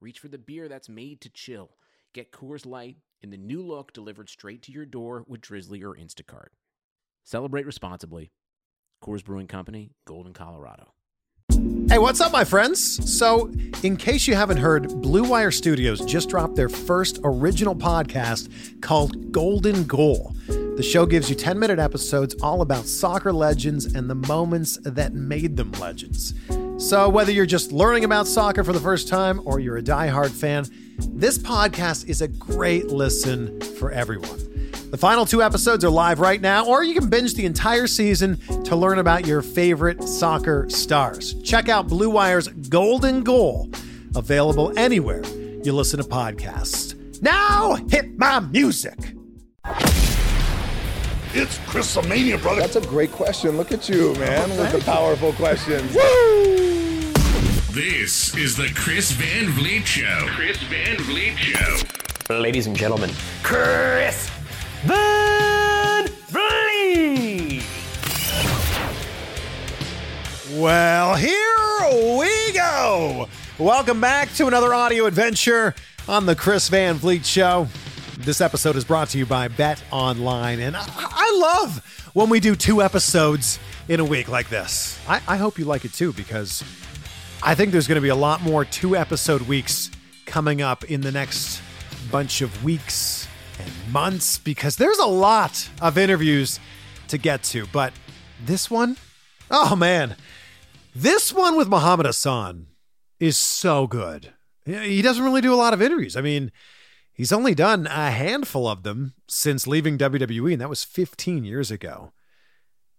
reach for the beer that's made to chill. Get Coors Light in the new look delivered straight to your door with Drizly or Instacart. Celebrate responsibly. Coors Brewing Company, Golden, Colorado. Hey, what's up, my friends? So, in case you haven't heard, Blue Wire Studios just dropped their first original podcast called Golden Goal. The show gives you 10 minute episodes all about soccer legends and the moments that made them legends. So, whether you're just learning about soccer for the first time or you're a diehard fan, this podcast is a great listen for everyone. The final two episodes are live right now, or you can binge the entire season to learn about your favorite soccer stars. Check out Blue Wire's Golden Goal, available anywhere you listen to podcasts. Now, hit my music. It's Chris Mania, brother. That's a great question. Look at you, man, with the powerful questions. This is the Chris Van Vliet Show. Chris Van Vliet Show. Ladies and gentlemen, Chris Van Vliet. Well, here we go. Welcome back to another audio adventure on the Chris Van Vliet Show. This episode is brought to you by BetOnline, and I, I love when we do two episodes in a week like this. I, I hope you like it too, because I think there's going to be a lot more two episode weeks coming up in the next bunch of weeks and months, because there's a lot of interviews to get to. But this one, oh man, this one with Muhammad Hassan is so good. He doesn't really do a lot of interviews. I mean, he's only done a handful of them since leaving WWE, and that was 15 years ago.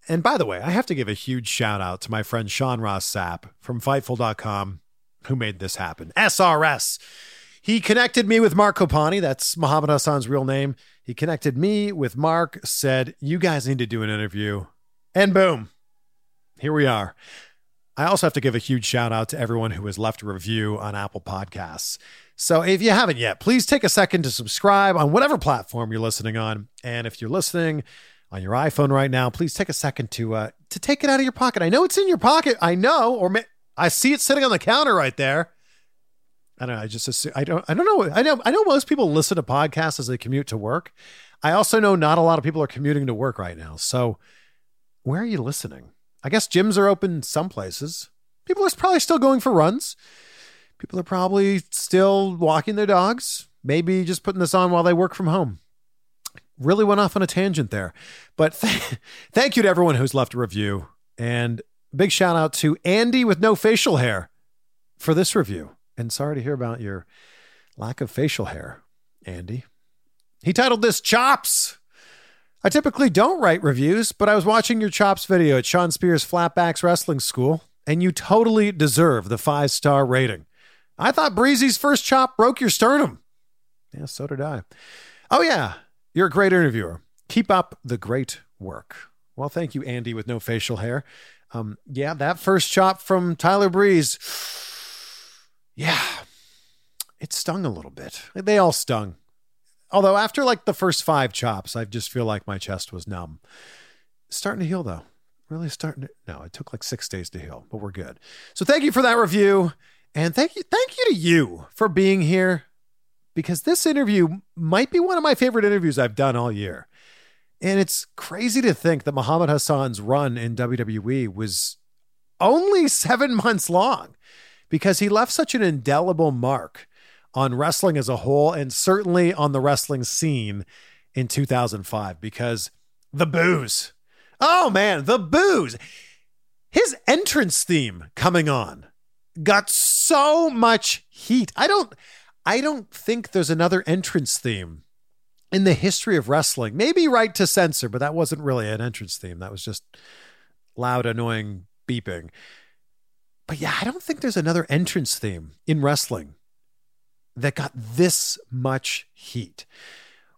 And by the way, I have to give a huge shout out to my friend Sean Ross Sapp from Fightful.com who made this happen. SRS. He connected me with Mark Copani. That's Muhammad Hassan's real name. He connected me with Mark, said, You guys need to do an interview. And boom, here we are. I also have to give a huge shout out to everyone who has left a review on Apple Podcasts. So if you haven't yet, please take a second to subscribe on whatever platform you're listening on. And if you're listening on your iPhone right now, please take a second to uh, to take it out of your pocket. I know it's in your pocket. I know, or I see it sitting on the counter right there. I don't know. I just assume, I don't I don't know. I know I know most people listen to podcasts as they commute to work. I also know not a lot of people are commuting to work right now. So where are you listening? I guess gyms are open some places. People are probably still going for runs. People are probably still walking their dogs, maybe just putting this on while they work from home. Really went off on a tangent there. But th- thank you to everyone who's left a review. And big shout out to Andy with no facial hair for this review. And sorry to hear about your lack of facial hair, Andy. He titled this Chops. I typically don't write reviews, but I was watching your Chops video at Shawn Spears Flatbacks Wrestling School, and you totally deserve the five star rating. I thought Breezy's first chop broke your sternum. Yeah, so did I. Oh, yeah, you're a great interviewer. Keep up the great work. Well, thank you, Andy, with no facial hair. Um, yeah, that first chop from Tyler Breeze. Yeah, it stung a little bit. They all stung. Although after like the first five chops, I just feel like my chest was numb. Starting to heal though. Really starting to no, it took like six days to heal, but we're good. So thank you for that review. And thank you, thank you to you for being here. Because this interview might be one of my favorite interviews I've done all year. And it's crazy to think that Muhammad Hassan's run in WWE was only seven months long because he left such an indelible mark on wrestling as a whole and certainly on the wrestling scene in 2005 because the boos. Oh man, the boos. His entrance theme coming on got so much heat. I don't I don't think there's another entrance theme in the history of wrestling. Maybe right to censor, but that wasn't really an entrance theme. That was just loud annoying beeping. But yeah, I don't think there's another entrance theme in wrestling that got this much heat.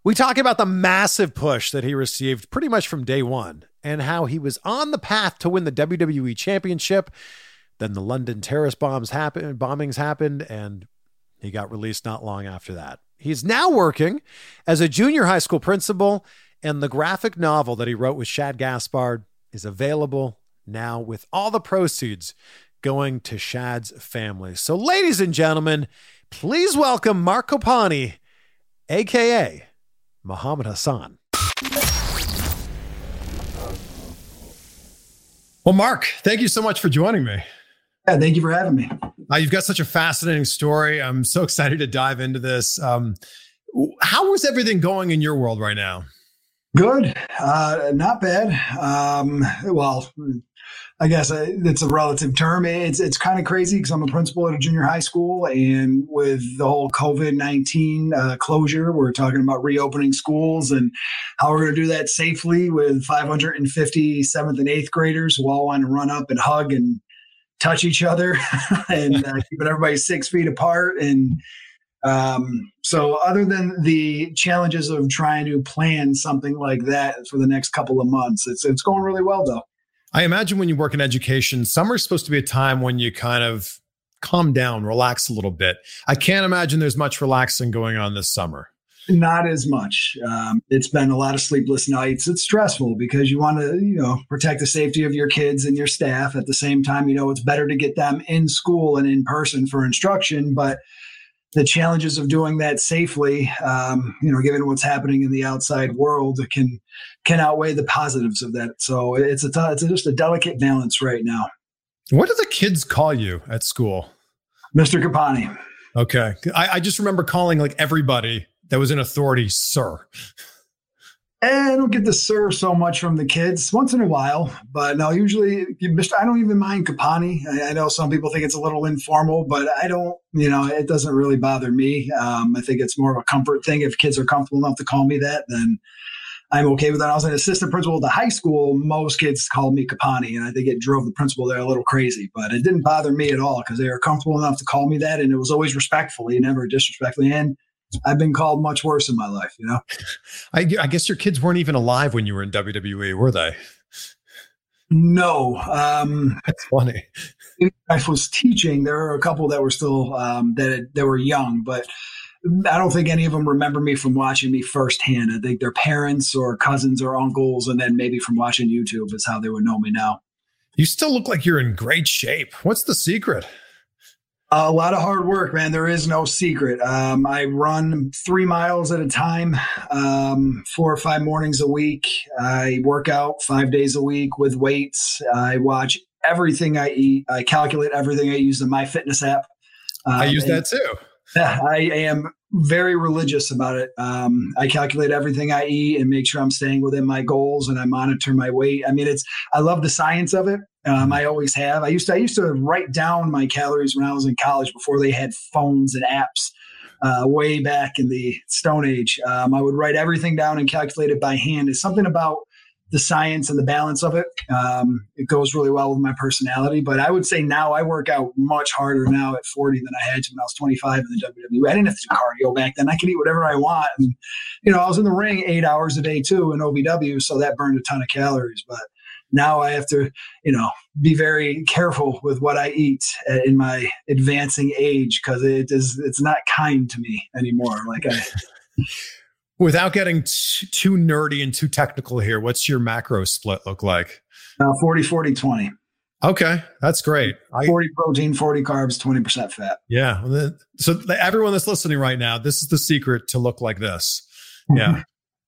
We talk about the massive push that he received pretty much from day one and how he was on the path to win the WWE Championship. Then the London terrorist bombs happened, bombings happened, and he got released not long after that. He's now working as a junior high school principal, and the graphic novel that he wrote with Shad Gaspard is available now with all the proceeds going to Shad's family. So, ladies and gentlemen, please welcome Mark Copani, aka Muhammad Hassan. Well, Mark, thank you so much for joining me. Yeah, thank you for having me. Uh, you've got such a fascinating story. I'm so excited to dive into this. Um, how is everything going in your world right now? Good, uh, not bad. Um, well, I guess uh, it's a relative term. It's it's kind of crazy because I'm a principal at a junior high school, and with the whole COVID nineteen uh, closure, we're talking about reopening schools and how we're going to do that safely with 550 seventh and eighth graders who all want to run up and hug and touch each other and uh, keeping everybody six feet apart and um, so other than the challenges of trying to plan something like that for the next couple of months it's it's going really well though I imagine when you work in education, summer is supposed to be a time when you kind of calm down, relax a little bit. I can't imagine there's much relaxing going on this summer. Not as much. Um, it's been a lot of sleepless nights. It's stressful because you want to, you know, protect the safety of your kids and your staff. At the same time, you know, it's better to get them in school and in person for instruction, but the challenges of doing that safely, um, you know, given what's happening in the outside world, can can outweigh the positives of that. So it's a t- it's just a delicate balance right now. What do the kids call you at school, Mr. Copani? Okay, I, I just remember calling like everybody that was an authority, sir. I don't get to sir so much from the kids once in a while, but no, usually I don't even mind Copani. I, I, know some people think it's a little informal, but I don't, you know, it doesn't really bother me. Um, I think it's more of a comfort thing. If kids are comfortable enough to call me that, then I'm okay with that. I was an assistant principal at the high school. Most kids called me Copani, and I think it drove the principal there a little crazy, but it didn't bother me at all because they were comfortable enough to call me that. And it was always respectfully, never disrespectfully. And I've been called much worse in my life, you know. I, I guess your kids weren't even alive when you were in WWE, were they? No, um, that's funny. I was teaching. There are a couple that were still um, that that were young, but I don't think any of them remember me from watching me firsthand. I think their parents or cousins or uncles, and then maybe from watching YouTube is how they would know me now. You still look like you're in great shape. What's the secret? A lot of hard work, man. There is no secret. Um, I run three miles at a time, um, four or five mornings a week. I work out five days a week with weights. I watch everything I eat. I calculate everything I use in my fitness app. Um, I use that too. I am very religious about it. Um, I calculate everything I eat and make sure I'm staying within my goals, and I monitor my weight. I mean, it's I love the science of it. Um, I always have. I used to I used to write down my calories when I was in college before they had phones and apps. Uh, way back in the Stone Age, um, I would write everything down and calculate it by hand. It's something about the science and the balance of it. Um, it goes really well with my personality. But I would say now I work out much harder now at 40 than I had to when I was 25 in the WWE. I didn't have to do cardio back then. I could eat whatever I want. And, you know, I was in the ring eight hours a day too in OVW, so that burned a ton of calories. But now I have to, you know, be very careful with what I eat in my advancing age because it is it's not kind to me anymore. Like I. Without getting t- too nerdy and too technical here, what's your macro split look like? Uh, 40, 40, 20. Okay, that's great. 40 protein, 40 carbs, 20% fat. Yeah. So everyone that's listening right now, this is the secret to look like this. Yeah.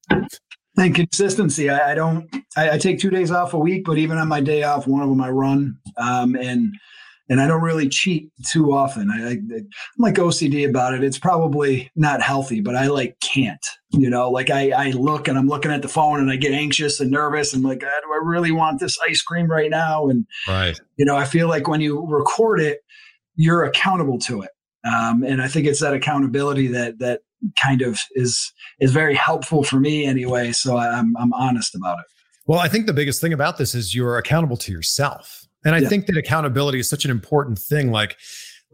and consistency. I, I don't. I, I, take two days off a week, but even on my day off, one of them I run, um, and and I don't really cheat too often. I, I, am like OCD about it. It's probably not healthy, but I like can't. You know, like I, I look and I'm looking at the phone and I get anxious and nervous and like, do I really want this ice cream right now? And right, you know, I feel like when you record it, you're accountable to it. Um, and I think it's that accountability that that kind of is is very helpful for me anyway. So I'm I'm honest about it. Well, I think the biggest thing about this is you're accountable to yourself. And I yeah. think that accountability is such an important thing. Like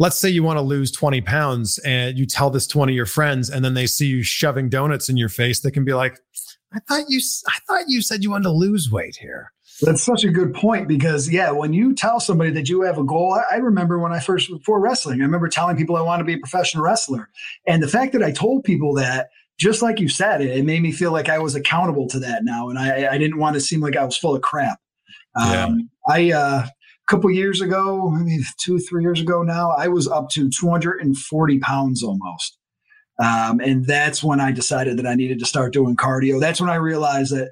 let's say you want to lose 20 pounds and you tell this to one of your friends and then they see you shoving donuts in your face, they can be like, I thought you, I thought you said you wanted to lose weight here. That's such a good point because yeah, when you tell somebody that you have a goal, I, I, remember when I first before wrestling, I remember telling people I want to be a professional wrestler, and the fact that I told people that, just like you said, it, it made me feel like I was accountable to that now, and I, I didn't want to seem like I was full of crap. Yeah. Um, I uh, a couple years ago, maybe two three years ago now, I was up to 240 pounds almost. Um, and that's when I decided that I needed to start doing cardio. That's when I realized that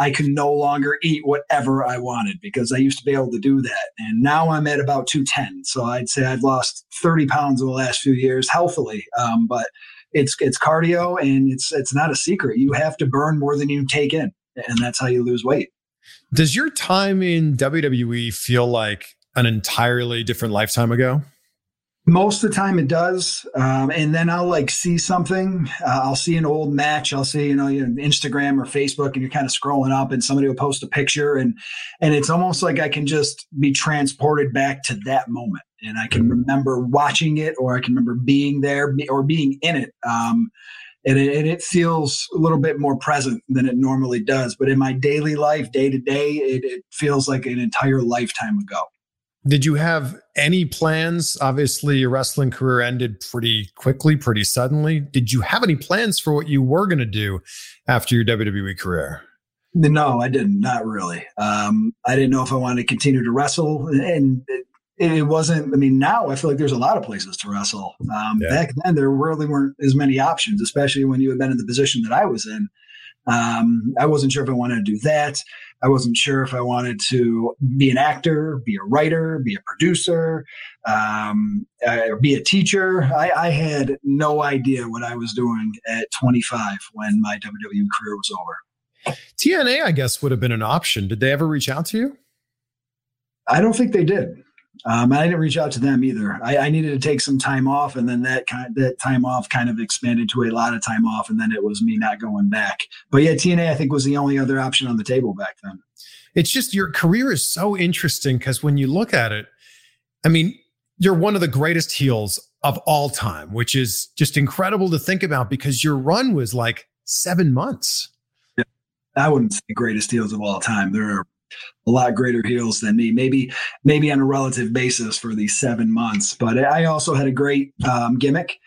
I can no longer eat whatever I wanted because I used to be able to do that. And now I'm at about 210. So I'd say I've lost 30 pounds in the last few years healthily. Um, but it's it's cardio and it's it's not a secret. You have to burn more than you take in. And that's how you lose weight. Does your time in WWE feel like an entirely different lifetime ago? Most of the time it does. Um, and then I'll like see something. Uh, I'll see an old match. I'll see, you know, you know, Instagram or Facebook and you're kind of scrolling up and somebody will post a picture and, and it's almost like I can just be transported back to that moment. And I can remember watching it or I can remember being there or being in it. Um, and it, and it, feels a little bit more present than it normally does. But in my daily life, day to day, it feels like an entire lifetime ago. Did you have any plans? Obviously, your wrestling career ended pretty quickly, pretty suddenly. Did you have any plans for what you were going to do after your WWE career? No, I didn't. Not really. Um, I didn't know if I wanted to continue to wrestle, and it, it, wasn't. I mean, now I feel like there's a lot of places to wrestle. Um, yeah. Back then, there really weren't as many options, especially when you had been in the position that I was in. Um, I wasn't sure if I wanted to do that. I wasn't sure if I wanted to be an actor, be a writer, be a producer, um, or be a teacher. I, I, had no idea what I was doing at 25 when my WWE career was over. TNA, I guess, would have been an option. Did they ever reach out to you? I don't think they did. Um, I didn't reach out to them either. I, I, needed to take some time off, and then that kind that time off kind of expanded to a lot of time off, and then it was me not going back. But yeah, TNA I think was the only other option on the table back then. It's just your career is so interesting because when you look at it, I mean, you're one of the greatest heels of all time, which is just incredible to think about because your run was like seven months. Yeah, I wouldn't say greatest heels of all time. There are a lot greater heels than me. Maybe maybe on a relative basis for these seven months. But I also had a great um, gimmick.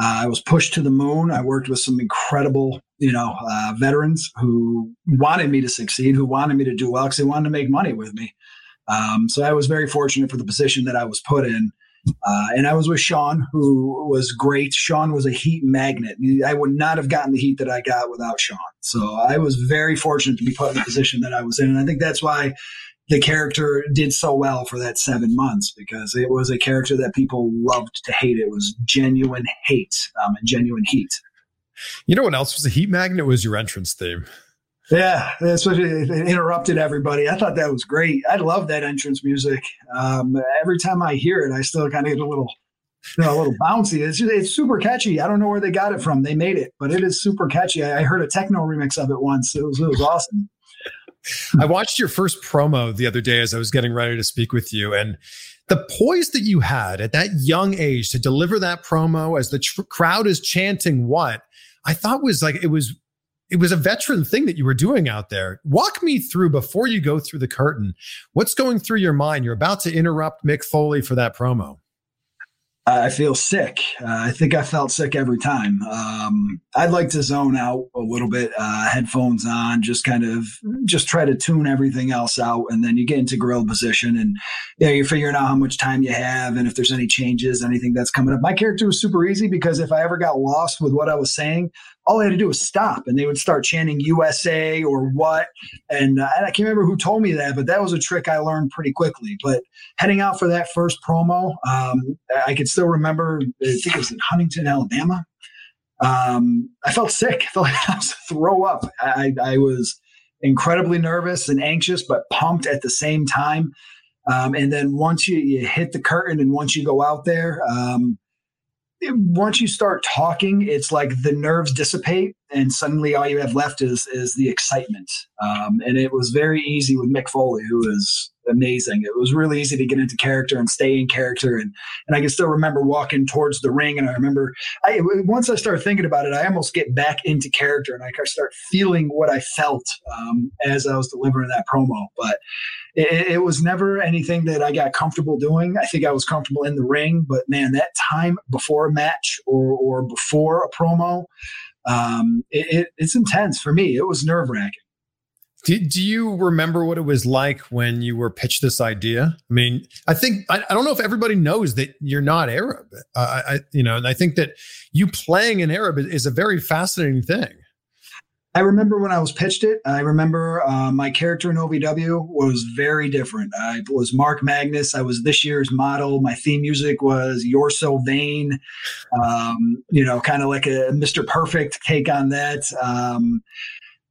Uh, I was pushed to the moon. I worked with some incredible, you know, uh, veterans who wanted me to succeed, who wanted me to do well because they wanted to make money with me. Um, so I was very fortunate for the position that I was put in. Uh, and I was with Shawn, who was great. Shawn was a heat magnet. I would not have gotten the heat that I got without Shawn. So I was very fortunate to be put in the position that I was in. And I think that's why the character did so well for that seven months because it was a character that people loved to hate. It was genuine hate um, and genuine heat. You know what else was a heat magnet? Was your entrance theme. Yeah, it, it, interrupted everybody. I thought that was great. I love that entrance music. Um, every time I hear it, I still kind of get a little, you know, a little bouncy. It's just, it's super catchy. I don't know where they got it from. They made it, but it is super catchy. I, I heard a techno remix of it once. It was it was awesome. I watched your first promo the other day as I was getting ready to speak with you, and the poise that you had at that young age to deliver that promo as the tr- crowd is chanting what I thought was like it was it was a veteran thing that you were doing out there. Walk me through before you go through the curtain. What's going through your mind? You're about to interrupt Mick Foley for that promo. I feel sick. Uh, I think I felt sick every time. Um, I'd like to zone out a little bit, uh, headphones on, just kind of just try to tune everything else out, and then you get into Gorilla position, and you know, you're figuring out how much time you have, and if there's any changes, anything that's coming up. My character was super easy because if I ever got lost with what I was saying, all I had to do was stop and they would start chanting USA or what. And, uh, I can't remember who told me that, but that was a trick I learned pretty quickly. But heading out for that first promo, um, I could still remember, I think it was in Huntington, Alabama. Um, I felt sick. I felt like I was throw up. I, I, was incredibly nervous and anxious, but pumped at the same time. Um, and then once you, you hit the curtain and once you go out there, um, once you start talking, it's like the nerves dissipate, and suddenly all you have left is is the excitement. Um, and it was very easy with Mick Foley, who is amazing. It was really easy to get into character and stay in character. And, and I can still remember walking towards the ring. And I remember I, once I started thinking about it, I almost get back into character and I start feeling what I felt um, as I was delivering that promo. But it, it, was never anything that I got comfortable doing. I think I was comfortable in the ring, but man, that time before a match or, or before a promo, um, it, it, it's intense for me. It was nerve wracking. Do, do you remember what it was like when you were pitched this idea? I mean, I think I, I don't know if everybody knows that you're not Arab. I, you know, and I think that you playing an Arab is a very fascinating thing. I remember when I was pitched it. I remember uh, my character in OVW was very different. I was Mark Magnus. I was this year's model. My theme music was "You're So Vain," um, you know, kind of like a Mr. Perfect take on that. Um,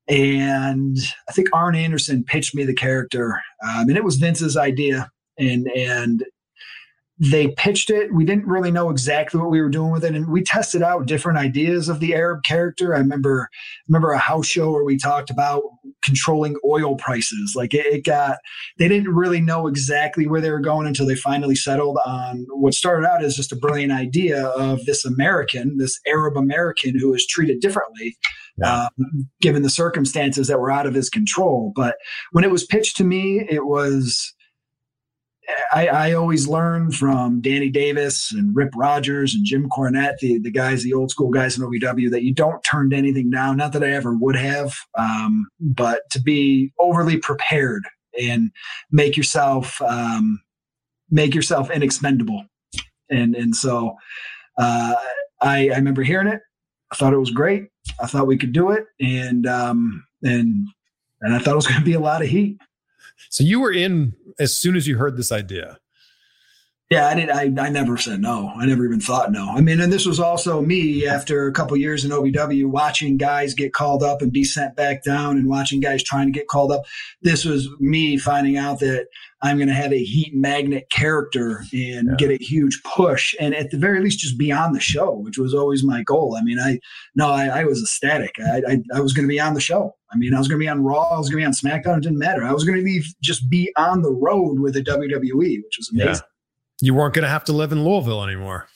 and I think Arn Anderson pitched me the character, um, and it was Vince's idea. And and they pitched it. We didn't really know exactly what we were doing with it, and we tested out different ideas of the Arab character. I remember remember a house show where we talked about controlling oil prices. Like it, it got, they didn't really know exactly where they were going until they finally settled on what started out as just a brilliant idea of this American, this Arab American who is treated differently. Yeah. Um, given the circumstances that were out of his control. But when it was pitched to me, it was I, I, always learn from Danny Davis and Rip Rogers and Jim Cornette, the, the guys, the old school guys in OVW, that you don't turn to anything now. Not that I ever would have, um, but to be overly prepared and make yourself um, make yourself inexpendable. And and so uh, I, I remember hearing it. I thought it was great. I thought we could do it, and um, and and I thought it was going to be a lot of heat. So you were in as soon as you heard this idea. Yeah, I didn't. I, I never said no. I never even thought no. I mean, and this was also me after a couple years in OVW, watching guys get called up and be sent back down, and watching guys trying to get called up. This was me finding out that I'm going to have a heat magnet character and yeah. get a huge push, and at the very least, just be on the show, which was always my goal. I mean, I no, I, I was ecstatic. I, I, I was going to be on the show. I mean, I was going to be on Raw. I was going to be on SmackDown. It didn't matter. I was going to be just be on the road with the WWE, which was amazing. Yeah you weren't going to have to live in Louisville anymore.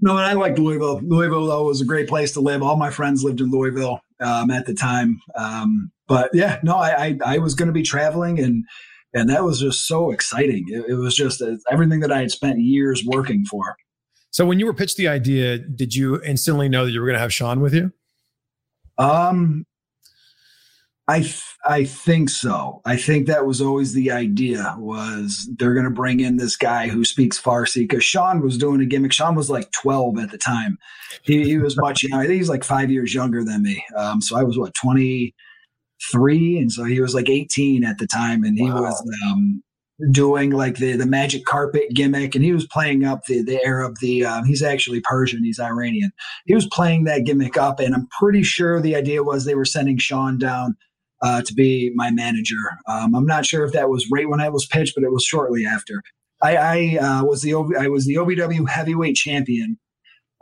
No, and I liked Louisville. Louisville though was a great place to live. All my friends lived in Louisville um, at the time. Um, but yeah, no, I I, I was going to be traveling, and and that was just so exciting. It, it was just uh, everything that I had spent years working for. So when you were pitched the idea, did you instantly know that you were going to have Shawn with you? Um, I I think so. I think that was always the idea was they're going to bring in this guy who speaks Farsi because Shawn was doing a gimmick. Shawn was like 12 at the time. He, he was much younger. I think he's like five years younger than me. Um, so I was what 23, and so he was like 18 at the time, and he wow. was um, doing like the the magic carpet gimmick, and he was playing up the the Arab. The um, he's actually Persian. He's Iranian. He was playing that gimmick up, and I'm pretty sure the idea was they were sending Shawn down uh, to be my manager. Um, I'm not sure if that was right when I was pitched, but it was shortly after. I, I uh, was the I was the OVW heavyweight champion.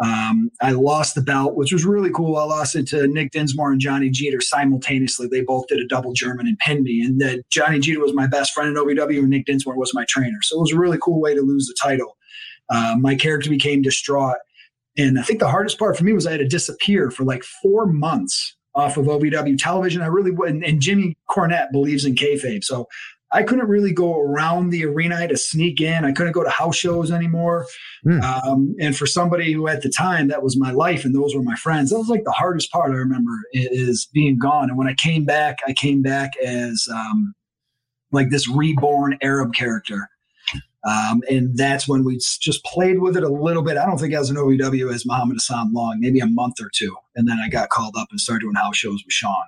Um, I lost the belt, which was really cool. I lost it to Nick Dinsmore and Johnny Jeter simultaneously. They both did a double German and pinned me. And that Johnny Jeter was my best friend in OVW, and Nick Dinsmore was my trainer. So it was a really cool way to lose the title. Uh, my character became distraught. And I think the hardest part for me was I had to disappear for like four months off of OVW television. I really wouldn't. And Jimmy Cornette believes in kayfabe. So I couldn't really go around the arena to sneak in. I couldn't go to house shows anymore. Mm. Um, and for somebody who at the time that was my life and those were my friends, that was like the hardest part I remember is being gone. And when I came back, I came back as um, like this reborn Arab character. Um, and that's when we just played with it a little bit. I don't think I was an OVW as Muhammad Hassan long, maybe a month or two. And then I got called up and started doing house shows with Shawn.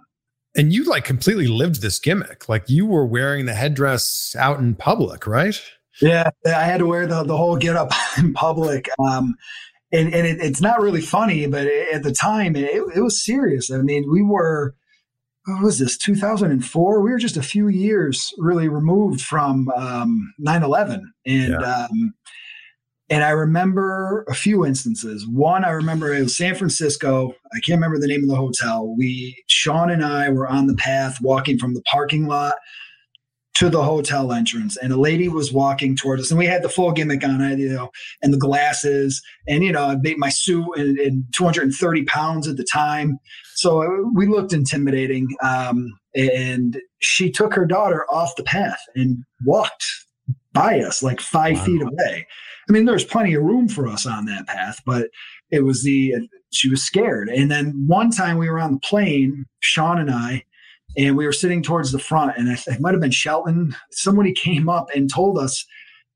And you like completely lived this gimmick. Like you were wearing the headdress out in public, right? Yeah, I had to wear the, the whole get up in public. Um, and and it, it's not really funny, but at the time, it, it was serious. I mean, we were what was this 2004 we were just a few years really removed from um, 9-11 and yeah. um, and i remember a few instances. One i remember it was san francisco. I can't remember the name of the hotel. We shawn and i were on the path walking from the parking lot to the hotel entrance and a lady was walking towards us and we had the full gimmick on it you know and the glasses and you know i made my suit and, and 230 pounds at the time so uh, we looked intimidating um, and she took her daughter off the path and walked by us like five wow. feet away. I mean there's plenty of room for us on that path but it was the she was scared. And then one time we were on the plane shawn and i and we were sitting towards the front and it might have been shelton. Somebody came up and told us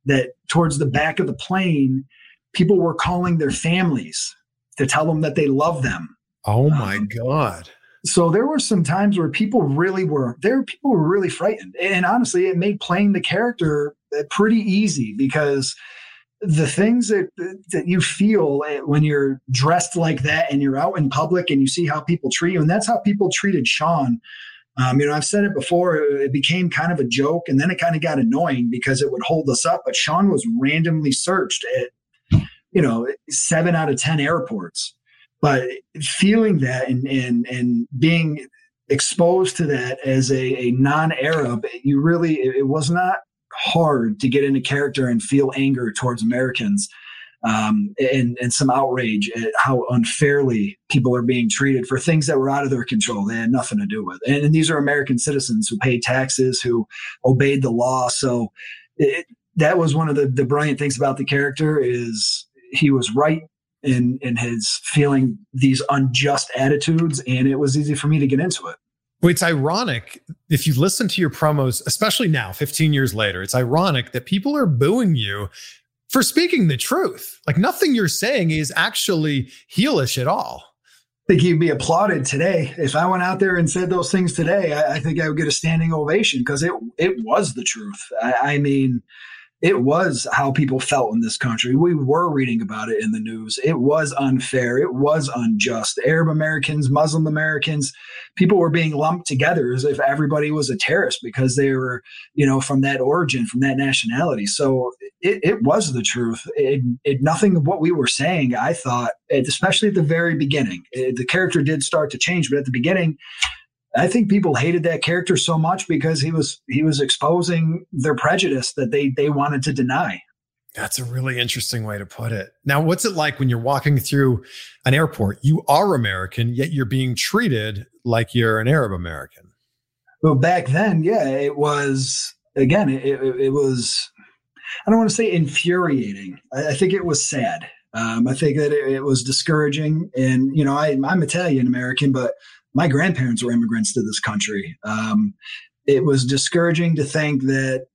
that towards the back of the plane people were calling their families to tell them that they love them oh my um, god so there were some times where people really were there people were really frightened and honestly it made playing the character uh, pretty easy because the things that that you feel eh, when you're dressed like that and you're out in public and you see how people treat you and that's how people treated shawn um, you know, I've said it before, it became kind of a joke and then it kind of got annoying because it would hold us up. But Shawn was randomly searched at, you know, seven out of 10 airports. But feeling that and, and, and being exposed to that as a, a non Arab, you really, it, was not hard to get into character and feel anger towards Americans um, and, and some outrage at how unfairly people are being treated for things that were out of their control. They had nothing to do with. And, and these are American citizens who paid taxes, who obeyed the law. So it, that was one of the, the brilliant things about the character is he was right in in his feeling these unjust attitudes, and it was easy for me to get into it. Well, it's ironic if you listen to your promos, especially now, 15 years later, it's ironic that people are booing you for speaking the truth. Like nothing you're saying is actually heelish at all. I think you'd be applauded today. If I went out there and said those things today, I, I think I would get a standing ovation because it it was the truth. I, I mean, it was how people felt in this country. We were reading about it in the news. It was unfair. It was unjust. Arab Americans, Muslim Americans, people were being lumped together as if everybody was a terrorist because they were, you know, from that origin, from that nationality. So it, it was the truth. It, it, nothing of what we were saying, I thought, especially at the very beginning, it, the character did start to change, but at the beginning, I think people hated that character so much because he was he was exposing their prejudice that they they wanted to deny. That's a really interesting way to put it. Now, what's it like when you're walking through an airport? You are American, yet you're being treated like you're an Arab American. Well, back then, yeah, it was again, it, it, it was I don't want to say infuriating. I, I think it was sad. Um, I think that it, it, was discouraging. And, you know, I, I'm Italian American, but my grandparents were immigrants to this country. Um, it was discouraging to think that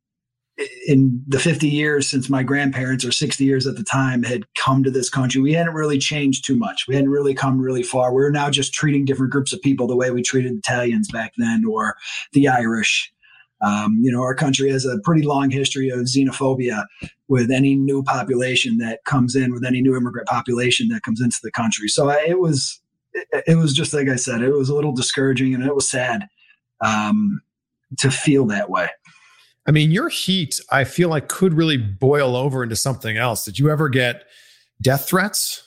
in the 50 years since my grandparents or 60 years at the time had come to this country we hadn't really changed too much. We hadn't really come really far. We're now just treating different groups of people the way we treated italians back then or the irish. Um, you know our country has a pretty long history of xenophobia with any new population that comes in with any new immigrant population that comes into the country. So it was it, it, was just like I said, it was a little discouraging and it was sad um, to feel that way. I mean, your heat, I feel like could really boil over into something else. Did you ever get death threats?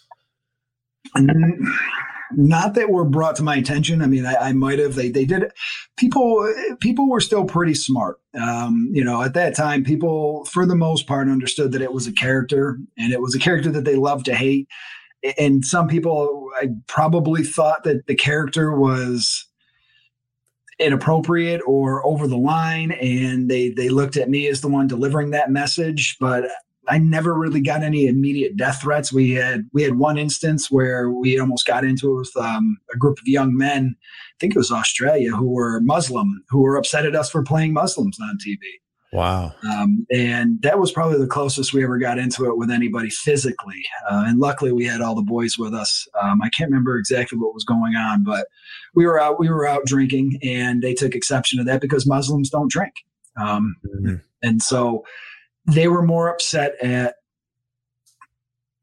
Not that were brought to my attention. I mean, I, I might have. They they did. People people were still pretty smart. Um, you know, at that time, people for the most part understood that it was a character, and it was a character that they loved to hate and some people I probably thought that the character was inappropriate or over the line and they they looked at me as the one delivering that message but I never really got any immediate death threats. We had we had one instance where we almost got into it with um, a group of young men. I think it was Australia who were Muslim, who were upset at us for playing Muslims on TV. Wow. Um, and that was probably the closest we ever got into it with anybody physically. Uh, and luckily, we had all the boys with us. Um, I can't remember exactly what was going on, but we were out. We were out drinking, and they took exception to that because Muslims don't drink. Um, mm-hmm. And so they were more upset at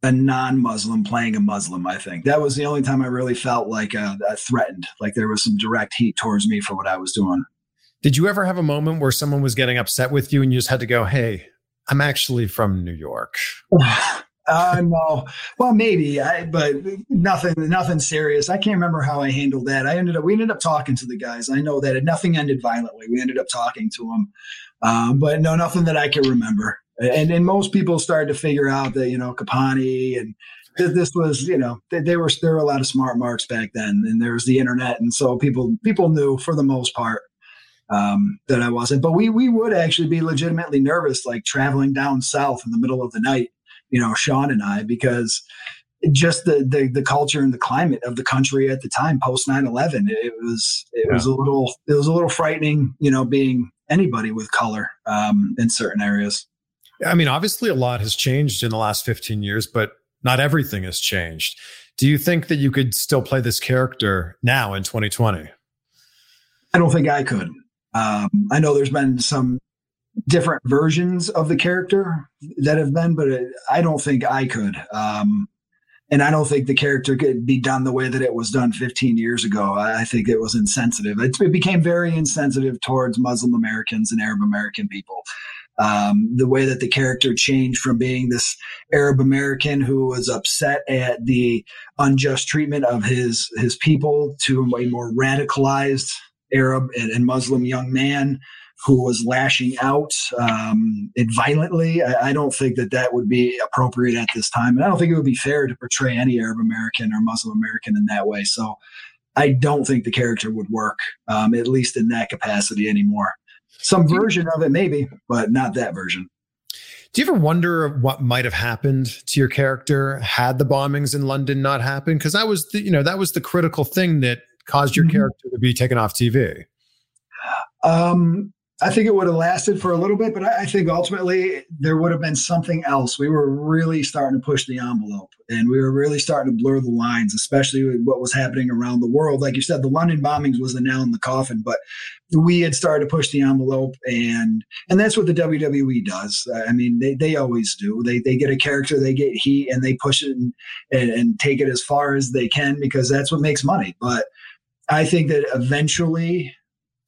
a non-Muslim playing a Muslim. I think that was the only time I really felt like uh, threatened, like there was some direct heat towards me for what I was doing. Did you ever have a moment where someone was getting upset with you and you just had to go, "Hey, I'm actually from New York"? Uh, no, well, maybe, I, but nothing, nothing serious. I can't remember how I handled that. I ended up, we ended up talking to the guys. I know that nothing ended violently. We ended up talking to them. Um, but no, nothing that I can remember. And and most people started to figure out that you know Copani and th- this was you know they, they were there were a lot of smart marks back then, and there was the internet, and so people people knew for the most part um, that I wasn't. But we we would actually be legitimately nervous, like traveling down south in the middle of the night, you know, Shawn and I, because just the, the the culture and the climate of the country at the time post 9-11 it was it yeah. was a little it was a little frightening you know being anybody with color um, in certain areas i mean obviously a lot has changed in the last 15 years but not everything has changed do you think that you could still play this character now in 2020 i don't think i could um, I know there's been some different versions of the character that have been, but it, I don't think I could. Um, and I don't think the character could be done the way that it was done 15 years ago. I, think it was insensitive. It, it, became very insensitive towards Muslim Americans and Arab American people. Um, the way that the character changed from being this Arab American who was upset at the unjust treatment of his his people to a more radicalized Arab and, and Muslim young man who was lashing out um, it violently. I, I, don't think that that would be appropriate at this time. And I don't think it would be fair to portray any Arab American or Muslim American in that way. So I don't think the character would work, um, at least in that capacity anymore. Some version of it, maybe, but not that version. Do you ever wonder what might have happened to your character had the bombings in London not happened? Because that was the, you know, that was the critical thing that caused your mm-hmm. character to be taken off TV? Um, I think it would have lasted for a little bit, but I, I, think ultimately there would have been something else. We were really starting to push the envelope and we were really starting to blur the lines, especially with what was happening around the world. Like you said, the London bombings was the nail in the coffin, but we had started to push the envelope and and that's what the WWE does. I mean, they, they always do. They they get a character, they get heat and they push it and, and, and take it as far as they can because that's what makes money. But I think that eventually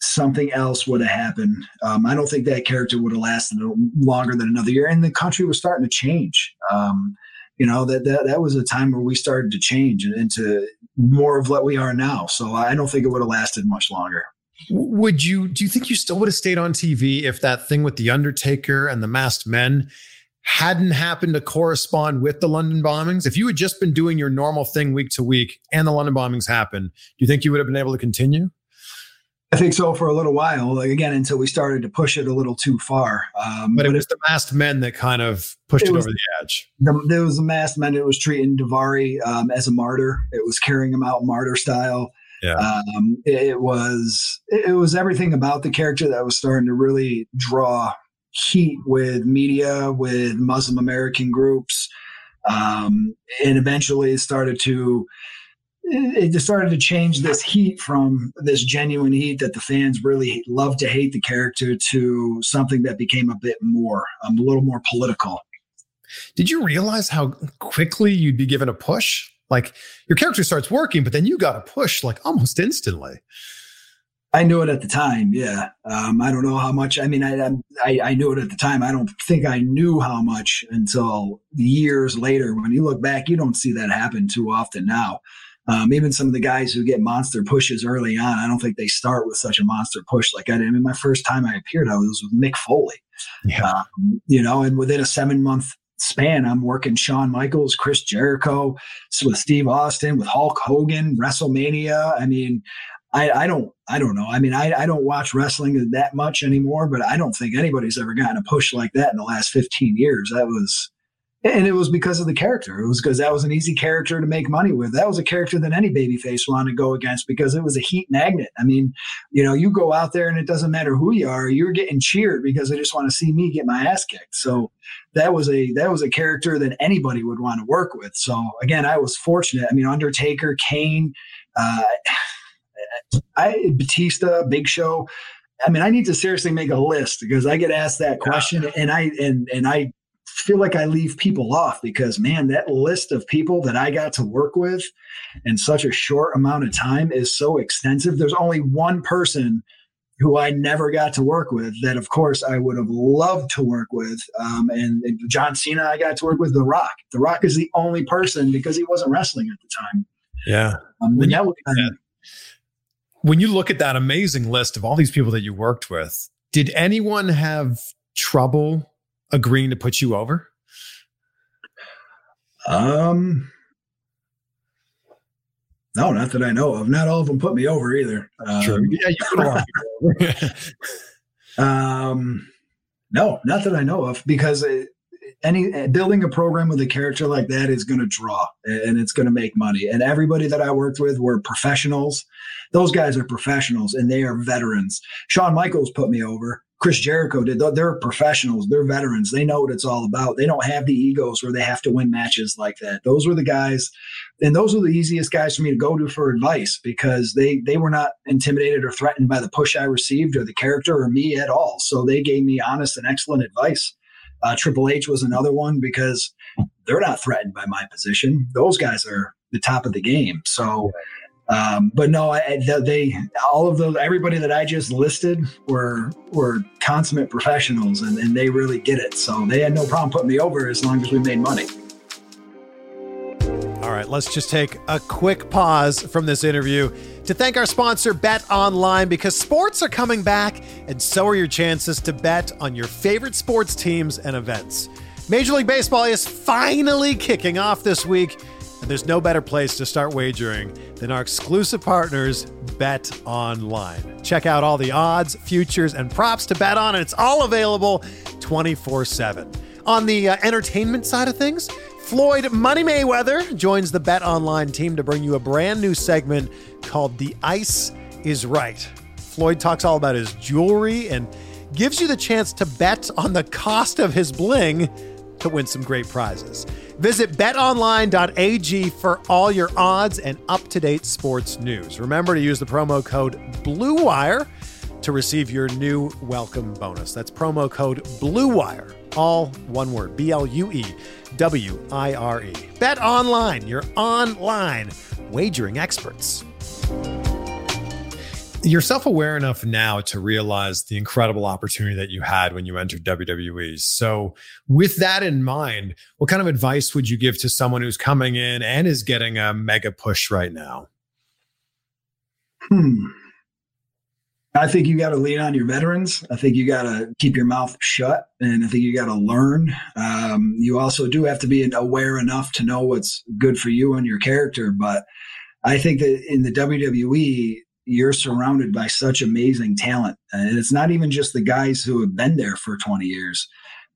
something else would have happened. Um, I don't think that character would have lasted longer than another year. And the country was starting to change. Um, you know that, that that was a time where we started to change into more of what we are now. So I don't think it would have lasted much longer. Would you? Do you think you still would have stayed on TV if that thing with the Undertaker and the Masked Men hadn't happened to correspond with the London bombings? If you had just been doing your normal thing week to week and the London bombings happened, do you think you would have been able to continue? I think so for a little while, like again, until we started to push it a little too far. Um, but, it was it, the masked men that kind of pushed it, it over the edge. The, there was the masked men that was treating Daivari um, as a martyr. It was carrying him out martyr style. Yeah. Um, it, it, was it was everything about the character that was starting to really draw heat with media, with Muslim American groups, um, and eventually it started to it just started to change this heat from this genuine heat that the fans really love to hate the character to something that became a bit more, um, a little more political. Did you realize how quickly you'd be given a push? Like your character starts working, but then you got a push like almost instantly. I knew it at the time. Yeah. Um, I don't know how much. I mean, I, I, I knew it at the time. I don't think I knew how much until years later. When you look back, you don't see that happen too often now. Um, even some of the guys who get monster pushes early on, I don't think they start with such a monster push like I did. I mean, my first time I appeared, I was with Mick Foley. Yeah. Um, you know, and within a seven month span, I'm working Shawn Michaels, Chris Jericho, with Steve Austin, with Hulk Hogan, WrestleMania. I mean, I, I don't I don't know. I mean, I, I don't watch wrestling that much anymore, but I don't think anybody's ever gotten a push like that in the last 15 years. That was and it was because of the character. It was because that was an easy character to make money with. That was a character that any babyface wanted to go against because it was a heat magnet. I mean, you know, you go out there and it doesn't matter who you are, you're getting cheered because they just want to see me get my ass kicked. So that was a that was a character that anybody would want to work with. So again, I was fortunate. I mean, Undertaker, Kane, uh, I Batista, Big Show. I mean, I need to seriously make a list because I get asked that question, and I and and I feel like I leave people off because man, that list of people that I got to work with in such a short amount of time is so extensive. There's only one person who I never got to work with that, of course, I would have loved to work with. Um, and, and, John Cena, I got to work with The Rock. The Rock is the only person because he wasn't wrestling at the time. Yeah. Um, when, you, when you look at that amazing list of all these people that you worked with, Did anyone have trouble agreeing to put you over? Um, no, not that I know of. Not all of them put me over either. Um, True. Yeah, you put a lot of people over. Um, no, not that I know of, because it, any eh, building a program with a character like that is going to draw and it's going to make money. And everybody that I worked with were professionals. Those guys are professionals and they are veterans. Shawn Michaels put me over. Chris Jericho did. They're professionals. They're veterans. They know what it's all about. They don't have the egos where they have to win matches like that. Those were the guys, and those were the easiest guys for me to go to for advice because they they were not intimidated or threatened by the push I received or the character or me at all. So they gave me honest and excellent advice. Uh, Triple H was another one because they're not threatened by my position. Those guys are the top of the game. So. Um, but no, I, they all of those everybody that I just listed were were consummate professionals, and, and they really get it. So they had no problem putting me over as long as we made money. Right, let's just take a quick pause from this interview to thank our sponsor, BetOnline, because sports are coming back, and so are your chances to bet on your favorite sports teams and events. Major League Baseball is finally kicking off this week, and there's no better place to start wagering than our exclusive partners, Bet Online. Check out all the odds, futures, and props to bet on, and it's all available 24 7. On the uh, entertainment side of things, Floyd Money Mayweather joins the BetOnline team to bring you a brand new segment called The Ice is Right. Floyd talks all about his jewelry and gives you the chance to bet on the cost of his bling to win some great prizes. Visit betonline.ag for all your odds and up to date sports news. Remember to use the promo code BLUEWIRE to receive your new welcome bonus. That's promo code BLUEWIRE, all one word B L U E W I R E. BetOnline, your online wagering experts. You're self aware enough now to realize the incredible opportunity that you had when you entered WWE. So, with that in mind, what kind of advice would you give to someone who's coming in and is getting a mega push right now? Hmm. I think you got to lean on your veterans. I think you got to keep your mouth shut, and I think you got to learn. Um, you also do have to be aware enough to know what's good for you and your character. But I think that in the WWE, you're surrounded by such amazing talent, and it's not even just the guys who have been there for 20 years.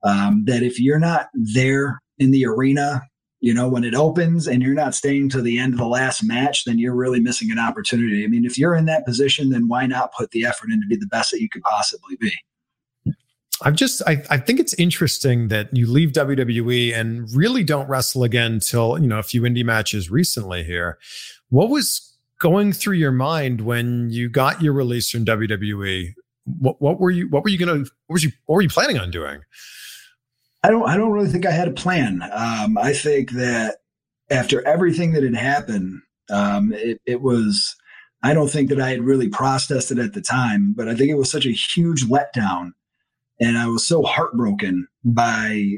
Um, that if you're not there in the arena you know, when it opens and you're not staying to the end of the last match, then you're really missing an opportunity. I mean, if you're in that position, then why not put the effort in to be the best that you could possibly be? I've just I, I think it's interesting that you leave WWE and really don't wrestle again till, you know, a few indie matches recently here. What was going through your mind when you got your release from WWE? What, what were you what were you gonna what was you what were you planning on doing? I don't. I don't really think I had a plan. Um, I think that after everything that had happened, um, it, it, was. I don't think that I had really processed it at the time, but I think it was such a huge letdown, and I was so heartbroken by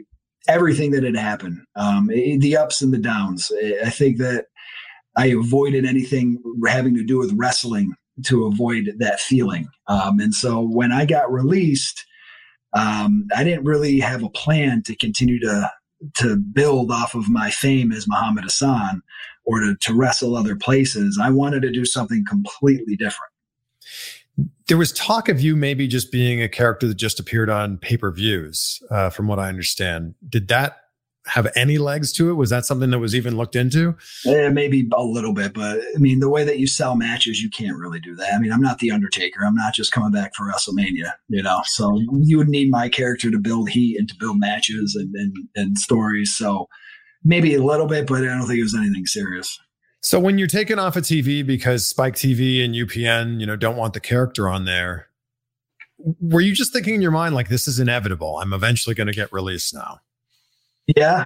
everything that had happened, um, it, the ups and the downs. I think that I avoided anything having to do with wrestling to avoid that feeling. Um, and so when I got released um, I didn't really have a plan to continue to to build off of my fame as Muhammad Hassan or to, to wrestle other places. I wanted to do something completely different. There was talk of you maybe just being a character that just appeared on pay per views, uh, from what I understand. Did that have any legs to it? Was that something that was even looked into? Yeah, maybe a little bit, but I mean, the way that you sell matches, you can't really do that. I mean, I'm not the Undertaker. I'm not just coming back for WrestleMania, you know. So you would need my character to build heat and to build matches and and, and stories. So maybe a little bit, but I don't think it was anything serious. So when you're taken off of TV because Spike TV and UPN, you know, don't want the character on there, were you just thinking in your mind like this is inevitable? I'm eventually going to get released now. Yeah.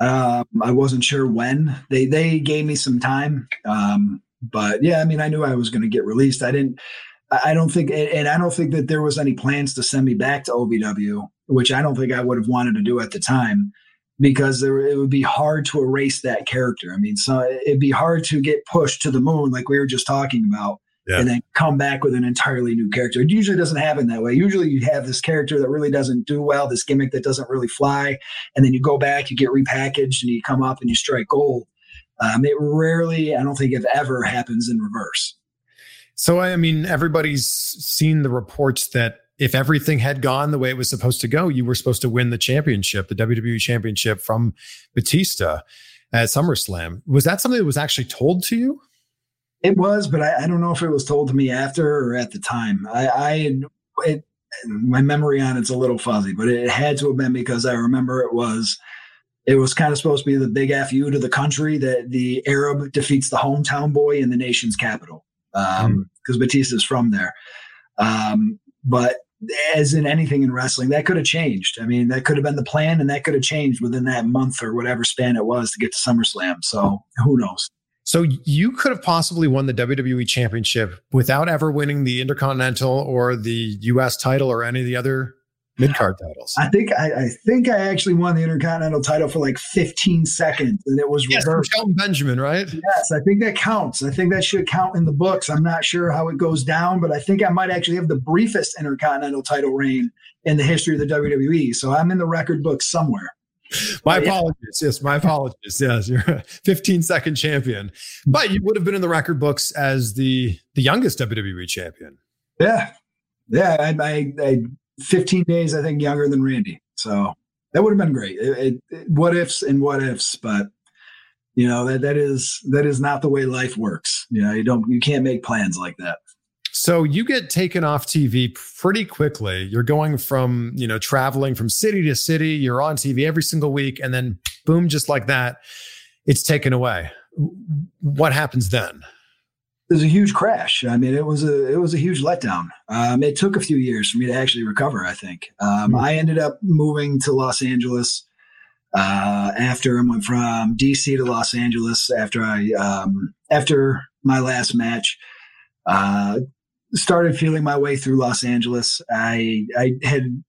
Um, I wasn't sure when they they gave me some time, um, but yeah, I mean, I knew I was going to get released. I didn't. I don't think, and I don't think that there was any plans to send me back to OVW, which I don't think I would have wanted to do at the time, because there, it would be hard to erase that character. I mean, so it'd be hard to get pushed to the moon, like we were just talking about, Yeah. and then come back with an entirely new character. It usually doesn't happen that way. Usually you have this character that really doesn't do well, this gimmick that doesn't really fly, and then you go back, you get repackaged, and you come up and you strike gold. Um, it rarely, I don't think, if ever, happens in reverse. So, I mean, everybody's seen the reports that if everything had gone the way it was supposed to go, you were supposed to win the championship, the WWE championship from Batista at SummerSlam. Was that something that was actually told to you? It was, but I, I don't know if it was told to me after or at the time. I, I it, my memory on it's a little fuzzy, but it had to have been because I remember it was it was kind of supposed to be the big fu to the country that the Arab defeats the hometown boy in the nation's capital because um, mm. Batista's from there. Um, but as in anything in wrestling, that could have changed. I mean, that could have been the plan, and that could have changed within that month or whatever span it was to get to SummerSlam. So who knows? So you could have possibly won the WWE Championship without ever winning the Intercontinental or the US title or any of the other mid card titles. I think I, I, think I actually won the Intercontinental title for like 15 seconds, and it was yes, reversed. Shelton Benjamin, right? Yes, I think that counts. I think that should count in the books. I'm not sure how it goes down, but I think I might actually have the briefest Intercontinental title reign in the history of the WWE. So I'm in the record book somewhere. My apologies. Yes, my apologies. Yes, you're a 15 second champion, but you would have been in the record books as the the youngest WWE champion. Yeah, yeah. I, I, I 15 days, I think, younger than Randy. So that would have been great. It, it, what ifs and what ifs, but you know that that is that is not the way life works. You know, you don't you can't make plans like that. So you get taken off TV pretty quickly. You're going from, you know, traveling from city to city, you're on TV every single week and then boom just like that, it's taken away. What happens then? There's a huge crash. I mean, it was a it was a huge letdown. Um, it took a few years for me to actually recover. I think um, mm-hmm. I ended up moving to Los Angeles uh, after I went from DC to Los Angeles after I um, after my last match. Uh, started feeling my way through Los Angeles. I I had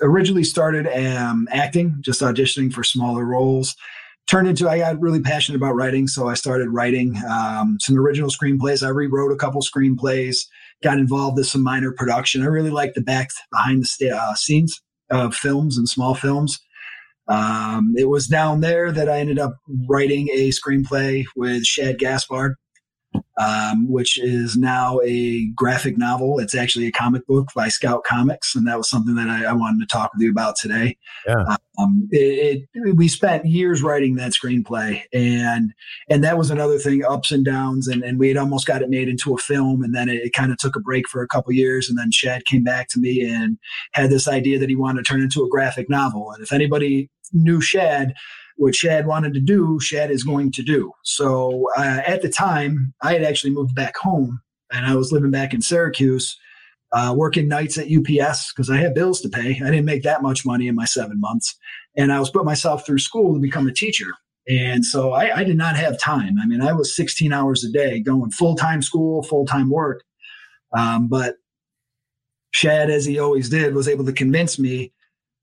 originally started um, acting, just auditioning for smaller roles. Turned into I got really passionate about writing, so I started writing um, some original screenplays. I rewrote a couple screenplays, got involved in some minor production. I really liked the back behind the uh, scenes of films and small films. Um, it was down there that I ended up writing a screenplay with Shad Gaspard um, which is now a graphic novel. It's actually a comic book by Scout Comics, and that was something that I, I wanted to talk with you about today. Yeah. Um, it, it, we spent years writing that screenplay, and and that was another thing, ups and downs, and, and we had almost got it made into a film, and then it, it kind of took a break for a couple years, and then Shad came back to me and had this idea that he wanted to turn into a graphic novel. And if anybody knew Shad, what Shad wanted to do, Shad is going to do. So uh, at the time, I had actually moved back home and I was living back in Syracuse, uh, working nights at UPS because I had bills to pay. I didn't make that much money in my seven months. And I was putting myself through school to become a teacher. And so I, I did not have time. I mean, I was 16 hours a day going full time school, full time work. Um, but Shad, as he always did, was able to convince me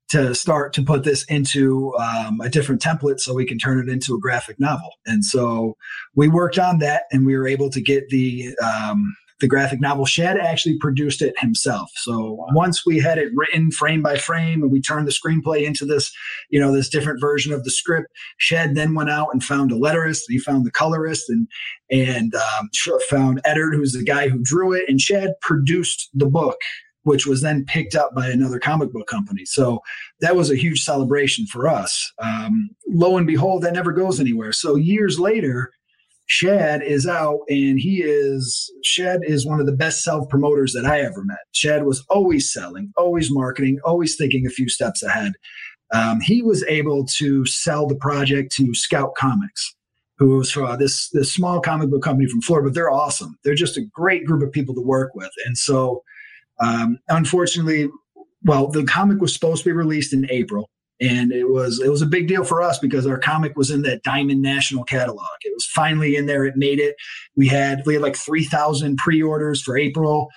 to start to put this into um, a different template so we can turn it into a graphic novel. And so we worked on that and we were able to get the um, the graphic novel. Shad actually produced it himself. So wow. once we had it written frame by frame and we turned the screenplay into this, you know, this different version of the script, Shad then went out and found a letterist. And he found the colorist and and um, found Eddard, who's the guy who drew it. And Shad produced the book which was then picked up by another comic book company. So that was a huge celebration for us. Um, lo and behold, that never goes anywhere. So years later, Shad is out and he is Shad is one of the best self promoters that I ever met. Shad was always selling, always marketing, always thinking a few steps ahead. Um, he was able to sell the project to Scout Comics, who's uh, this this small comic book company from Florida, but they're awesome. They're just a great group of people to work with, and so um, unfortunately, well, the comic was supposed to be released in April, and it was it was a big deal for us because our comic was in that Diamond National catalog. It was finally in there. It made it. We had we had like three thousand pre-orders for April,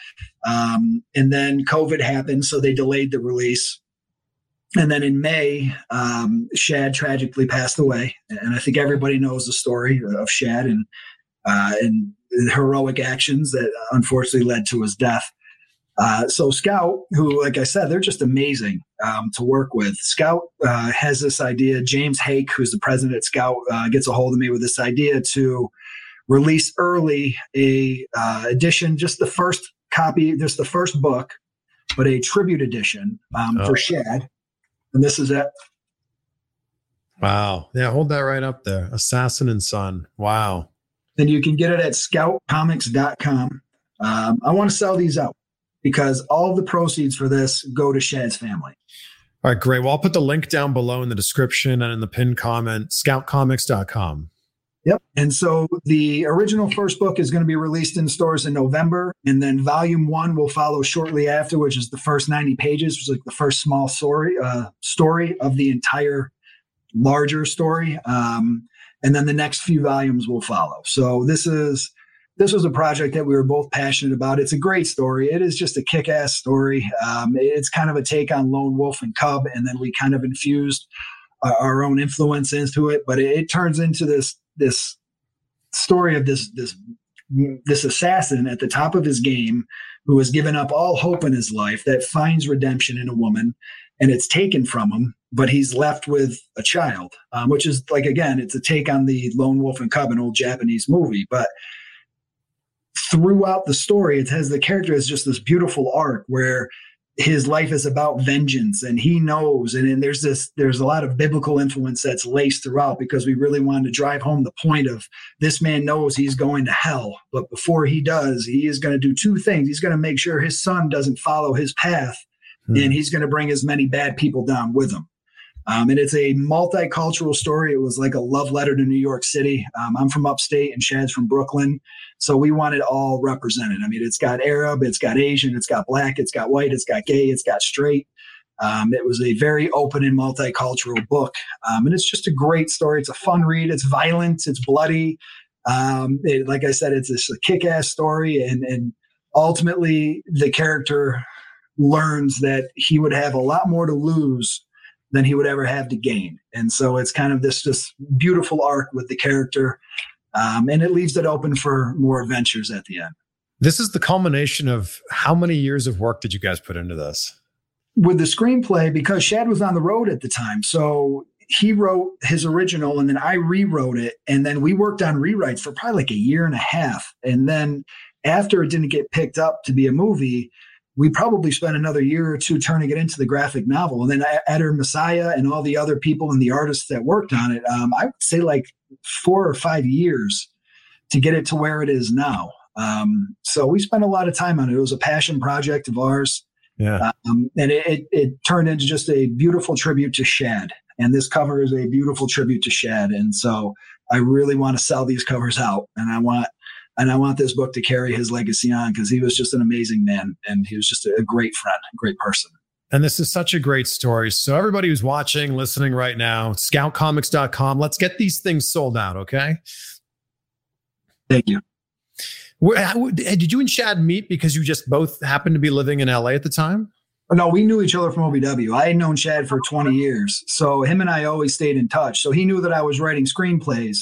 um, and then COVID happened, so they delayed the release. And then in May, um, Shad tragically passed away, and I think everybody knows the story of Shad and uh, and heroic actions that unfortunately led to his death. Uh, so Scout, who, like I said, they're just amazing um, to work with. Scout uh, has this idea. James Haick, who's the president at Scout, uh, gets a hold of me with this idea to release early a uh, edition, just the first copy, just the first book, but a tribute edition um, oh. for Shad. And this is it. Wow. Yeah, hold that right up there. Assassin and Son. Wow. And you can get it at scoutcomics.com. Um, I want to sell these out because all the proceeds for this go to Shad's family. All right, great. Well, I'll put the link down below in the description and in the pinned comment, scoutcomics.com. Yep. And so the original first book is going to be released in stores in November. And then volume one will follow shortly after, which is the first 90 pages, which is like the first small story, uh, story of the entire larger story. Um, and then the next few volumes will follow. So this is this was a project that we were both passionate about. It's a great story. It is just a kick ass story. Um, it's kind of a take on Lone Wolf and Cub, and then we kind of infused our, our own influence into it. But it, it, turns into this this story of this this this assassin at the top of his game who has given up all hope in his life that finds redemption in a woman, and it's taken from him. But he's left with a child, um, which is like again, it's a take on the Lone Wolf and Cub, an old Japanese movie, but throughout the story, it has the character as just this beautiful arc where his life is about vengeance and he knows and, and there's this there's a lot of biblical influence that's laced throughout because we really wanted to drive home the point of this man knows he's going to hell but before he does he is going to do two things he's going to make sure his son doesn't follow his path hmm. and he's going to bring as many bad people down with him um, and it's a multicultural story. It was like a love letter to New York City. Um, I'm from upstate and Shad's from Brooklyn. So we want it all represented. I mean, it's got Arab, it's got Asian, it's got black, it's got white, it's got gay, it's got straight. Um, it was a very open and multicultural book. Um, and it's just a great story. It's a fun read. It's violent, it's bloody. Um, it, like I said, it's a kick ass story. And, and ultimately, the character learns that he would have a lot more to lose than he would ever have to gain. And so it's kind of this this beautiful arc with the character, um, and it leaves it open for more adventures at the end. This is the culmination of how many years of work did you guys put into this? With the screenplay, because Shad was on the road at the time, so he wrote his original, and then I rewrote it, and then we worked on rewrites for probably like a year and a half, and then after it didn't get picked up to be a movie we probably spent another year or two turning it into the graphic novel. And then Eder Messiah and all the other people and the artists that worked on it, um, I would say like four or five years to get it to where it is now. Um, so we spent a lot of time on it. It was a passion project of ours. Yeah. Um, and it, it, it, turned into just a beautiful tribute to Shad. And this cover is a beautiful tribute to Shad. And so I really want to sell these covers out. And I want and I want this book to carry his legacy on because he was just an amazing man and he was just a, great friend, a great person. And this is such a great story. So, everybody who's watching, listening right now, scoutcomics.com, let's get these things sold out, okay? Thank you. Where, eh, did you and Shad meet because you just both happened to be living in LA at the time? No, we knew each other from OVW. I had known Shad for 20 years. So, him and I always stayed in touch. So, he knew that I was writing screenplays.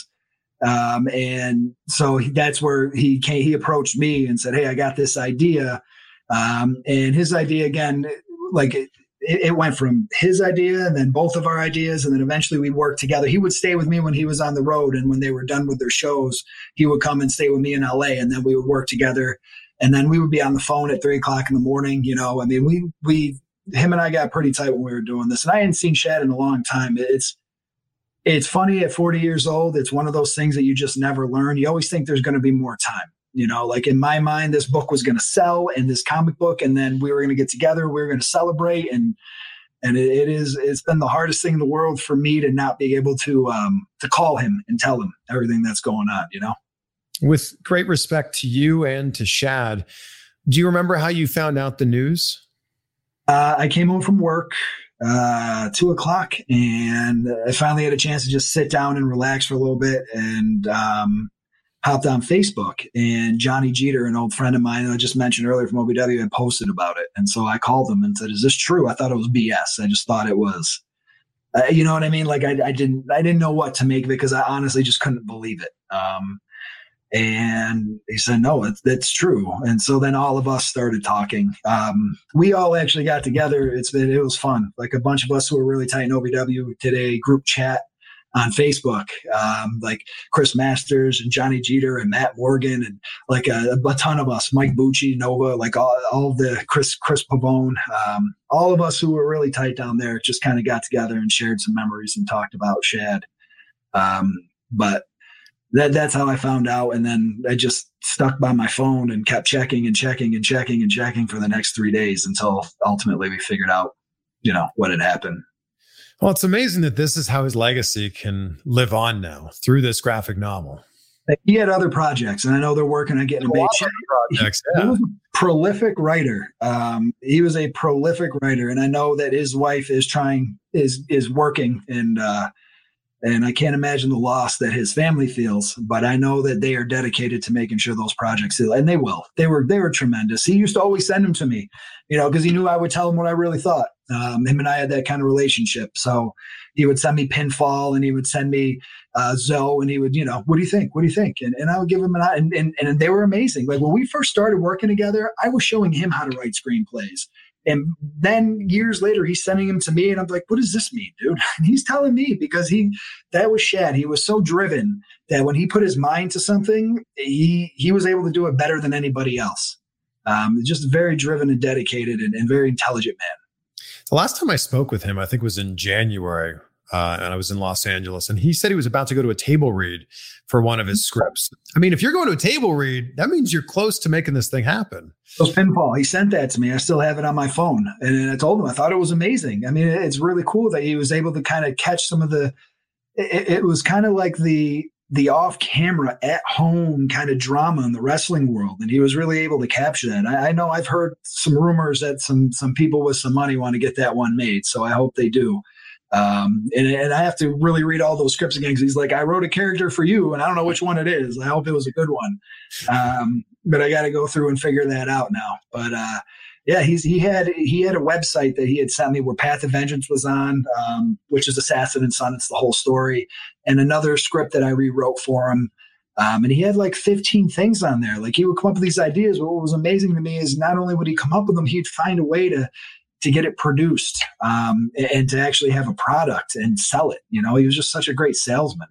Um, and so he, that's where he came, he approached me and said, Hey, I got this idea. Um, and his idea again, like it, it, went from his idea and then both of our ideas. And then eventually we worked together. He would stay with me when he was on the road. And when they were done with their shows, he would come and stay with me in LA and then we would work together. And then we would be on the phone at three o'clock in the morning. You know, I mean, we, we, him and I got pretty tight when we were doing this and I hadn't seen Shad in a long time. It's, it's funny at 40 years old. It's one of those things that you just never learn. You always think there's going to be more time. You know, like in my mind, this book was going to sell and this comic book, and then we were going to get together. We were going to celebrate, and and it, it is it's been the hardest thing in the world for me to not be able to um to call him and tell him everything that's going on. You know, with great respect to you and to Shad, do you remember how you found out the news? Uh, I came home from work uh, two o'clock, and I finally had a chance to just sit down and relax for a little bit, and um, hopped on Facebook. And Johnny Jeter, an old friend of mine that I just mentioned earlier from OVW, had posted about it, and so I called him and said, "Is this true?" I thought it was BS. I just thought it was. Uh, you know what I mean? Like I, I, didn't, I didn't know what to make of it because I honestly just couldn't believe it. Um, And he said, no, it's, that's true. And so then all of us started talking. Um, we all actually got together. It's been, it was fun. Like a bunch of us who were really tight in OVW a group chat on Facebook, um, like Chris Masters and Johnny Jeter and Matt Morgan and like a, a ton of us, Mike Bucci, Nova, like all, all the Chris, Chris Pavone, um, all of us who were really tight down there just kind of got together and shared some memories and talked about Shad. Um, but that that's how I found out. And then I just stuck by my phone and kept checking and checking and checking and checking for the next three days until ultimately we figured out, you know, what had happened. Well, it's amazing that this is how his legacy can live on now through this graphic novel. He had other projects, and I know they're working on getting a big check. Projects, He yeah. was a prolific writer. Um, he was a prolific writer, and I know that his wife is trying is is working, and uh, and I can't imagine the loss that his family feels. But I know that they are dedicated to making sure those projects, and they will. They were they were tremendous. He used to always send them to me, you know, because he knew I would tell him what I really thought. Um, him and I had that kind of relationship, so he would send me pinfall, and he would send me uh, Zoe, and he would, you know, what do you think? What do you think? And, and I would give him an, and, and, and they were amazing. Like when we first started working together, I was showing him how to write screenplays. And then years later, he's sending him to me, and I'm like, what does this mean, dude? And he's telling me because he, that was Shad. He was so driven that when he put his mind to something, he, he was able to do it better than anybody else. Um, just very driven and dedicated and, and very intelligent man. The last time I spoke with him, I think was in January, uh, and I was in Los Angeles, and he said he was about to go to a table read for one of his scripts. I mean, if you're going to a table read, that means you're close to making this thing happen. Those pinfall, he sent that to me. I still have it on my phone, and I told him I thought it was amazing. I mean, it's really cool that he was able to kind of catch some of the. It, it was kind of like the the off camera at home kind of drama in the wrestling world, and he was really able to capture that. I, I know I've heard some rumors that some some people with some money want to get that one made, so I hope they do. Um, and, and I have to really read all those scripts again because he's like, I wrote a character for you, and I don't know which one it is. I hope it was a good one. Um, but I got to go through and figure that out now. But uh, yeah, he's he had he had a website that he had sent me where Path of Vengeance was on, um, which is Assassin and Son. It's the whole story, and another script that I rewrote for him. Um, and he had like 15 things on there. Like he would come up with these ideas. What was amazing to me is not only would he come up with them, he'd find a way to to get it produced um, and to actually have a product and sell it. You know, he was just such a great salesman.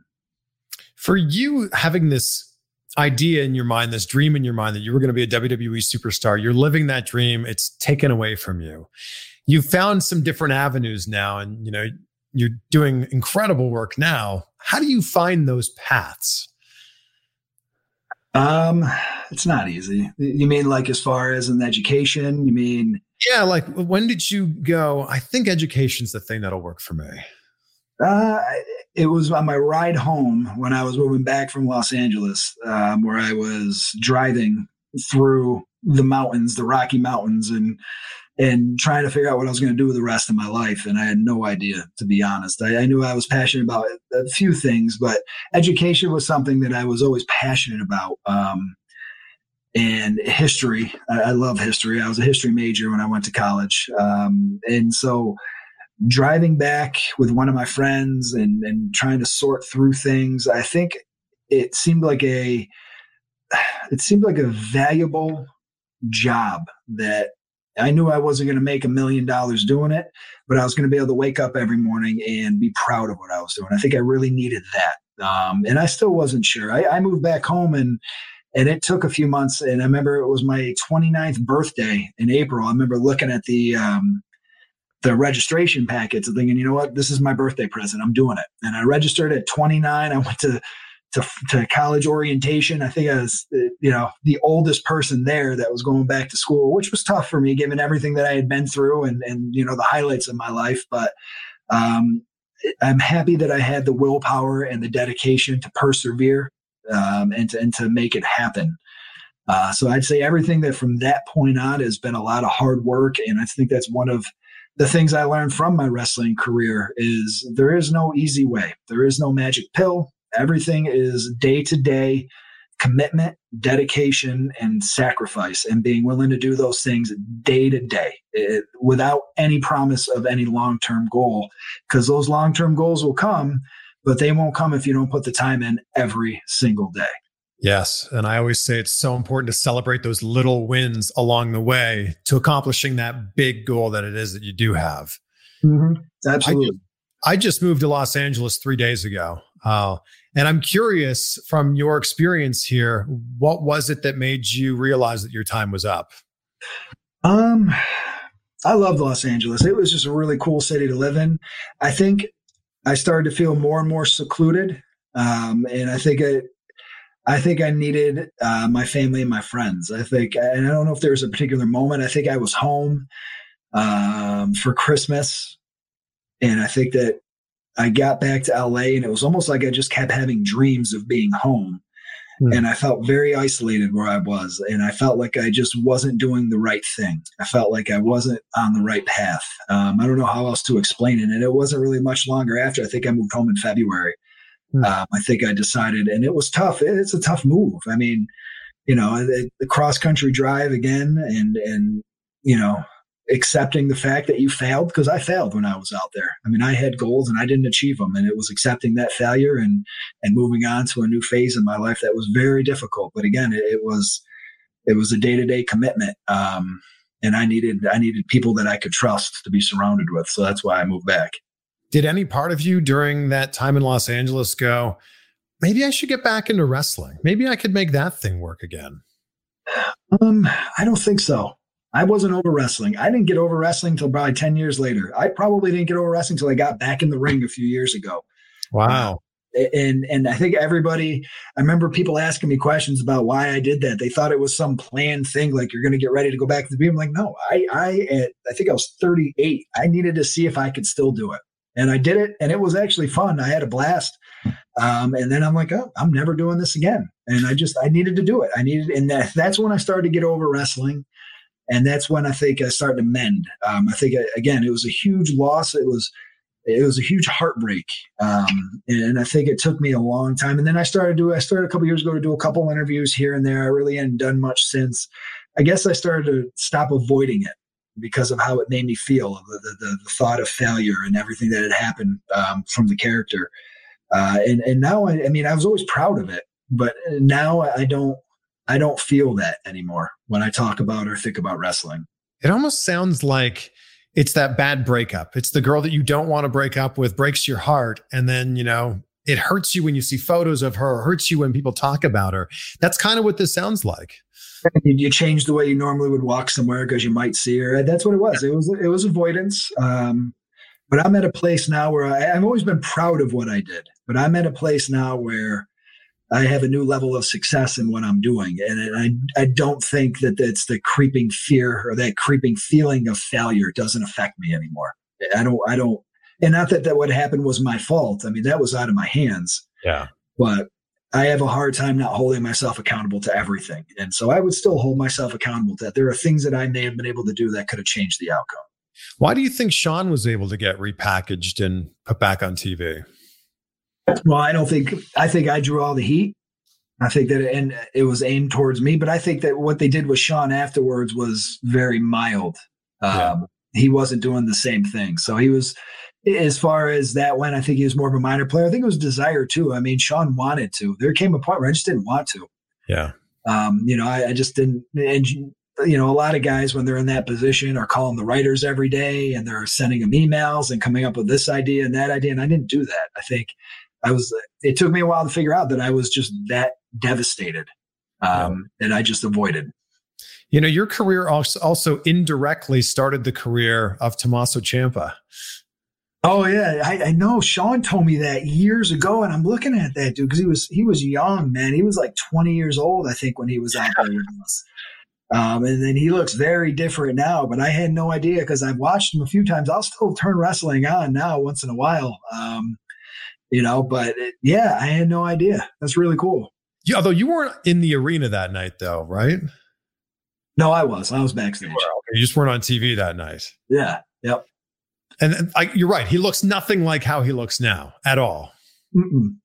For you having this idea in your mind, this dream in your mind that you were going to be a WWE superstar, you're living that dream. It's taken away from you. You've found some different avenues now, and you know you're doing incredible work now. How do you find those paths? Um, it's not easy. You mean like as far as an education? You mean Yeah, like when did you go? I think education's the thing that'll work for me. Uh, it was on my ride home when I was moving back from Los Angeles, um, where I was driving through the mountains, the Rocky Mountains, and and trying to figure out what I was going to do with the rest of my life. And I had no idea, to be honest. I, I knew I was passionate about a few things, but education was something that I was always passionate about. Um, and history, I, I love history. I was a history major when I went to college, um, and so driving back with one of my friends and, and trying to sort through things, I think it seemed like a it seemed like a valuable job that I knew I wasn't going to make a million dollars doing it, but I was going to be able to wake up every morning and be proud of what I was doing. I think I really needed that. Um, and I still wasn't sure. I, I moved back home and and it took a few months. And I remember it was my 29th birthday in April. I remember looking at the um, the registration packets and thinking, you know what, this is my birthday present. I'm doing it. And I registered at 29. I went to to, to college orientation. I think I was, you know, the oldest person there that was going back to school, which was tough for me given everything that I had been through and and you know the highlights of my life. But um, I'm happy that I had the willpower and the dedication to persevere um, and to and to make it happen. Uh, so I'd say everything that from that point on has been a lot of hard work, and I think that's one of the things I learned from my wrestling career is there is no easy way. There is no magic pill. Everything is day to day commitment, dedication, and sacrifice, and being willing to do those things day to day it, without any promise of any long term goal. Because those long term goals will come, but they won't come if you don't put the time in every single day. Yes. And I always say it's so important to celebrate those little wins along the way to accomplishing that big goal that it is that you do have. Mm-hmm. Absolutely. I, I, just moved to Los Angeles three days ago. Uh, and I'm curious from your experience here, what was it that made you realize that your time was up? Um, I loved Los Angeles. It was just a really cool city to live in. I think I started to feel more and more secluded. Um, and I think it, I think I needed uh, my family and my friends. I think, and I don't know if there was a particular moment. I think I was home um, for Christmas, and I think that I got back to LA, and it was almost like I just kept having dreams of being home, mm. and I felt very isolated where I was, and I felt like I just wasn't doing the right thing. I felt like I wasn't on the right path. Um, I don't know how else to explain it, and it wasn't really much longer after. I think I moved home in February Hmm. Um, I think I decided, and it was tough. It's a tough move. I mean, you know, the, the cross country drive again, and and you know, accepting the fact that you failed because I failed when I was out there. I mean, I had goals and I didn't achieve them, and it was accepting that failure and and moving on to a new phase in my life that was very difficult. But again, it, it was it was a day to day commitment, um, and I needed I needed people that I could trust to be surrounded with. So that's why I moved back. Did any part of you during that time in Los Angeles go, maybe I should get back into wrestling? Maybe I could make that thing work again? Um, I don't think so. I wasn't over wrestling. I didn't get over wrestling until probably 10 years later. I probably didn't get over wrestling until I got back in the ring a few years ago. Wow. Uh, and and I think everybody I remember people asking me questions about why I did that. They thought it was some planned thing, like you're gonna get ready to go back to the beat. I'm like, no, I I at, I think I was 38. I needed to see if I could still do it and I did it, and it was actually fun. I had a blast. Um, and then I'm like, oh, I'm never doing this again. And I just I needed to do it. I needed, and that, that's when I started to get over wrestling, and that's when I think I started to mend. Um, I think again, it was a huge loss. It was it was a huge heartbreak, um, and I think it took me a long time. And then I started to I started a couple years ago to do a couple interviews here and there. I really hadn't done much since. I guess I started to stop avoiding it because of how it made me feel, the, the, the thought of failure and everything that had happened um, from the character. Uh, and and now I, I mean I was always proud of it, but now I don't I don't feel that anymore when I talk about or think about wrestling. It almost sounds like it's that bad breakup. It's the girl that you don't want to break up with, breaks your heart, and then you know it hurts you when you see photos of her, hurts you when people talk about her. That's kind of what this sounds like. You change the way you normally would walk somewhere because you might see her. That's what it was. It was it was avoidance. Um, but I'm at a place now where I, I've always been proud of what I did. But I'm at a place now where I have a new level of success in what I'm doing, and I I don't think that that's the creeping fear or that creeping feeling of failure doesn't affect me anymore. I don't I don't, and not that that what happened was my fault. I mean that was out of my hands. Yeah. But I have a hard time not holding myself accountable to everything. And so I would still hold myself accountable to that. There are things that I may have been able to do that could have changed the outcome. Why do you think Shawn was able to get repackaged and put back on TV? Well, I don't think, I think I drew all the heat. I think that, and it was aimed towards me, but I think that what they did with Shawn afterwards was very mild. Yeah. Um, he wasn't doing the same thing. So he was, as far as that went, I think he was more of a minor player. I think it was desire too. I mean, Shawn wanted to. There came a point where I just didn't want to. Yeah. Um, you know, I, I, just didn't. And you know, a lot of guys when they're in that position are calling the writers every day and they're sending them emails and coming up with this idea and that idea. And I didn't do that. I think I was. It took me a while to figure out that I was just that devastated, um, and I just avoided. You know, your career also indirectly started the career of Tommaso Ciampa. Oh yeah, I, I, know. Shawn told me that years ago, and I'm looking at that dude because he was he was young, man. He was like 20 years old, I think, when he was out there with us. Um, and then he looks very different now, but I had no idea because I've watched him a few times. I'll still turn wrestling on now once in a while, um, you know. But it, yeah, I had no idea. That's really cool. Yeah, although you weren't in the arena that night, though, right? No, I was. I was backstage. You, you just weren't on TV that night. Yeah. Yep. And I, you're right. He looks nothing like how he looks now at all. Mm-mm.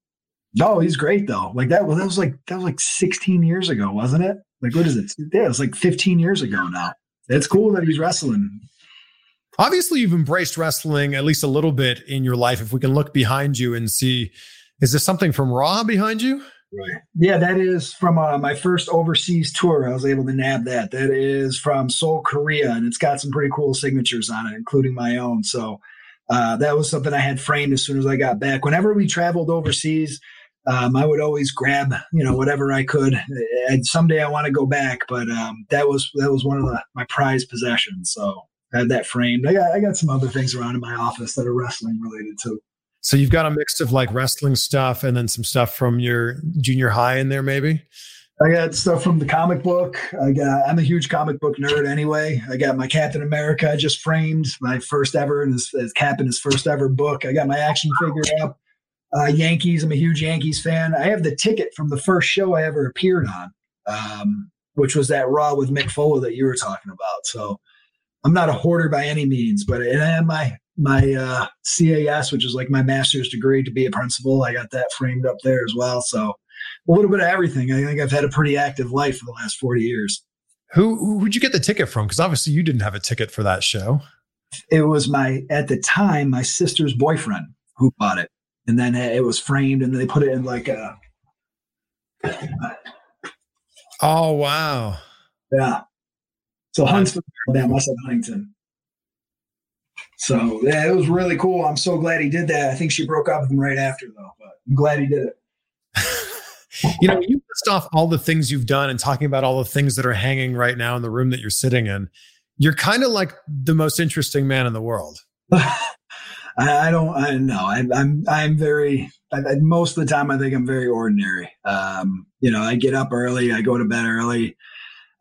No, he's great though. Like that. Well, that was like that was like 16 years ago, wasn't it? Like what is it? Yeah, it was like 15 years ago now. It's cool that he's wrestling. Obviously, you've embraced wrestling at least a little bit in your life. If we can look behind you and see, is this something from Raw behind you? Right. Yeah, that is from uh, my first overseas tour. I was able to nab that. That is from Seoul, Korea, and it's got some pretty cool signatures on it, including my own. So uh, that was something I had framed as soon as I got back. Whenever we traveled overseas, um, I would always grab, you know, whatever I could. And someday I want to go back, but um, that was that was one of the, my prized possessions. So I had that framed. I got I got some other things around in my office that are wrestling related too. So you've got a mix of like wrestling stuff and then some stuff from your junior high in there, maybe. I got stuff from the comic book. I got. I'm a huge comic book nerd anyway. I got my Captain America I just framed, my first ever, and his, his Cap in his first ever book. I got my action figure up. Uh, Yankees. I'm a huge Yankees fan. I have the ticket from the first show I ever appeared on, um, which was that Raw with Mick Foley that you were talking about. So I'm not a hoarder by any means, but I have my my uh, CAS, which is like my master's degree to be a principal. I got that framed up there as well. So a little bit of everything. I think I've had a pretty active life for the last 40 years. Who who'd you get the ticket from? Because obviously you didn't have a ticket for that show. It was my at the time my sister's boyfriend who bought it, and then it was framed, and they put it in like a. Oh wow! Yeah, so Huntsville, Alabama, I said Huntington. So yeah, it was really cool. I'm so glad he did that. I think she broke up with him right after though, but I'm glad he did it. you know, you list off all the things you've done and talking about all the things that are hanging right now in the room that you're sitting in. You're kind of like the most interesting man in the world. I, don't. I know. I, am I'm, I'm very. I, most of the time, I think I'm very ordinary. Um, you know, I get up early. I go to bed early.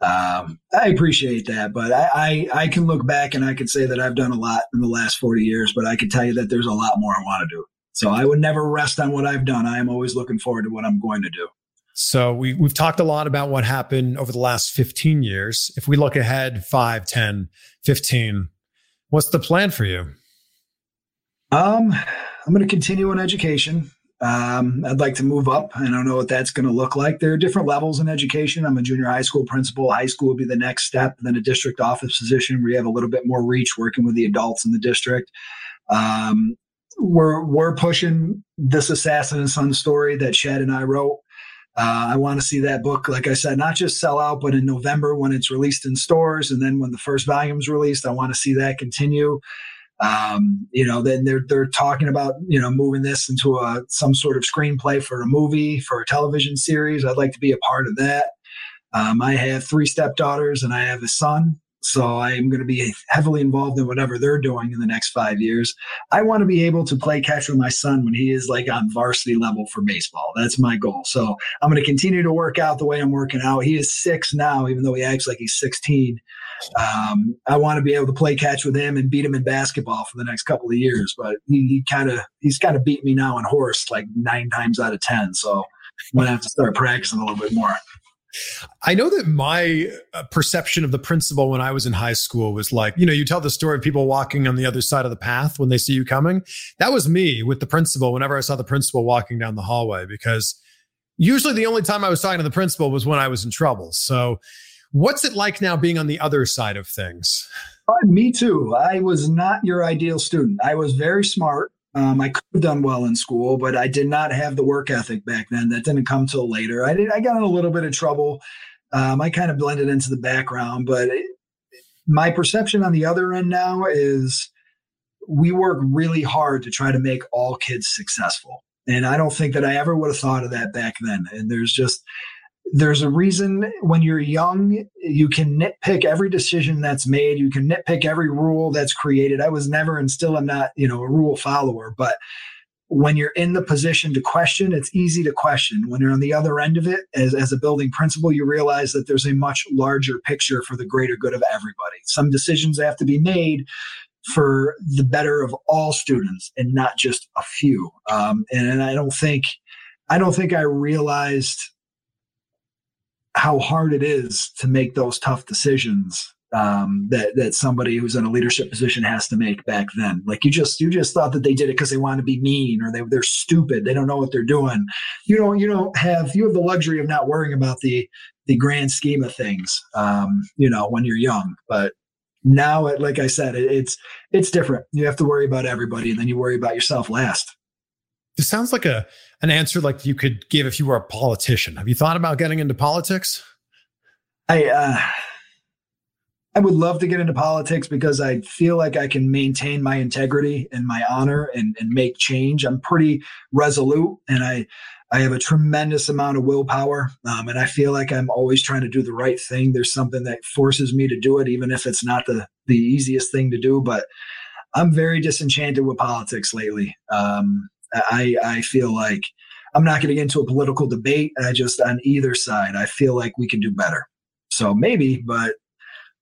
Um, I appreciate that, but I, I, I can look back and I can say that I've done a lot in the last 40 years. But I can tell you that there's a lot more I want to do. So I would never rest on what I've done. I am always looking forward to what I'm going to do. So we, we've talked a lot about what happened over the last 15 years. If we look ahead 5, 10, 15, what's the plan for you? Um, I'm going to continue in education. Um, I'd like to move up. I don't know what that's going to look like. There are different levels in education. I'm a junior high school principal. High school would be the next step, then a district office position where you have a little bit more reach working with the adults in the district. Um, we're we're pushing this assassin and son story that Shad and I wrote. Uh, I want to see that book, like I said, not just sell out, but in November when it's released in stores, and then when the first volume is released, I want to see that continue. Um, you know, then they're they're talking about you know moving this into a some sort of screenplay for a movie for a television series. I'd like to be a part of that. Um, I have three stepdaughters and I have a son. So I am going to be heavily involved in whatever they're doing in the next five years. I want to be able to play catch with my son when he is like on varsity level for baseball. That's my goal. So I'm going to continue to work out the way I'm working out. He is six now, even though he acts like he's 16. Um, I want to be able to play catch with him and beat him in basketball for the next couple of years. But he, he kind of he's kind of beat me now in horse like nine times out of ten. So I'm gonna have to start practicing a little bit more. I know that my uh, perception of the principal when I was in high school was like, you know, you tell the story of people walking on the other side of the path when they see you coming. That was me with the principal whenever I saw the principal walking down the hallway, because usually the only time I was talking to the principal was when I was in trouble. So, what's it like now being on the other side of things? Uh, me too. I was not your ideal student. I was very smart. Um, I could have done well in school, but I did not have the work ethic back then. That didn't come till later. I did. I got in a little bit of trouble. Um, I kind of blended into the background, but it, my perception on the other end now is we work really hard to try to make all kids successful. And I don't think that I ever would have thought of that back then. And there's just there's a reason when you're young, you can nitpick every decision that's made. You can nitpick every rule that's created. I was never and still am not, you know, a rule follower, but when you're in the position to question, it's easy to question. When you're on the other end of it, as, as a building principal, you realize that there's a much larger picture for the greater good of everybody. Some decisions have to be made for the better of all students and not just a few. Um, and, and I don't think, I don't think I realized how hard it is to make those tough decisions um, that that somebody who's in a leadership position has to make back then. Like you just you just thought that they did it because they want to be mean or they they're stupid. They don't know what they're doing. You don't you don't have you have the luxury of not worrying about the the grand scheme of things. Um, you know when you're young, but now it, like I said, it, it's it's different. You have to worry about everybody, and then you worry about yourself last. This sounds like a an answer like you could give if you were a politician. Have you thought about getting into politics? I uh, I would love to get into politics because I feel like I can maintain my integrity and my honor and, and make change. I'm pretty resolute and I I have a tremendous amount of willpower. Um, and I feel like I'm always trying to do the right thing. There's something that forces me to do it, even if it's not the the easiest thing to do. But I'm very disenchanted with politics lately. Um, I I feel like I'm not getting into a political debate. I just on either side, I feel like we can do better. So maybe, but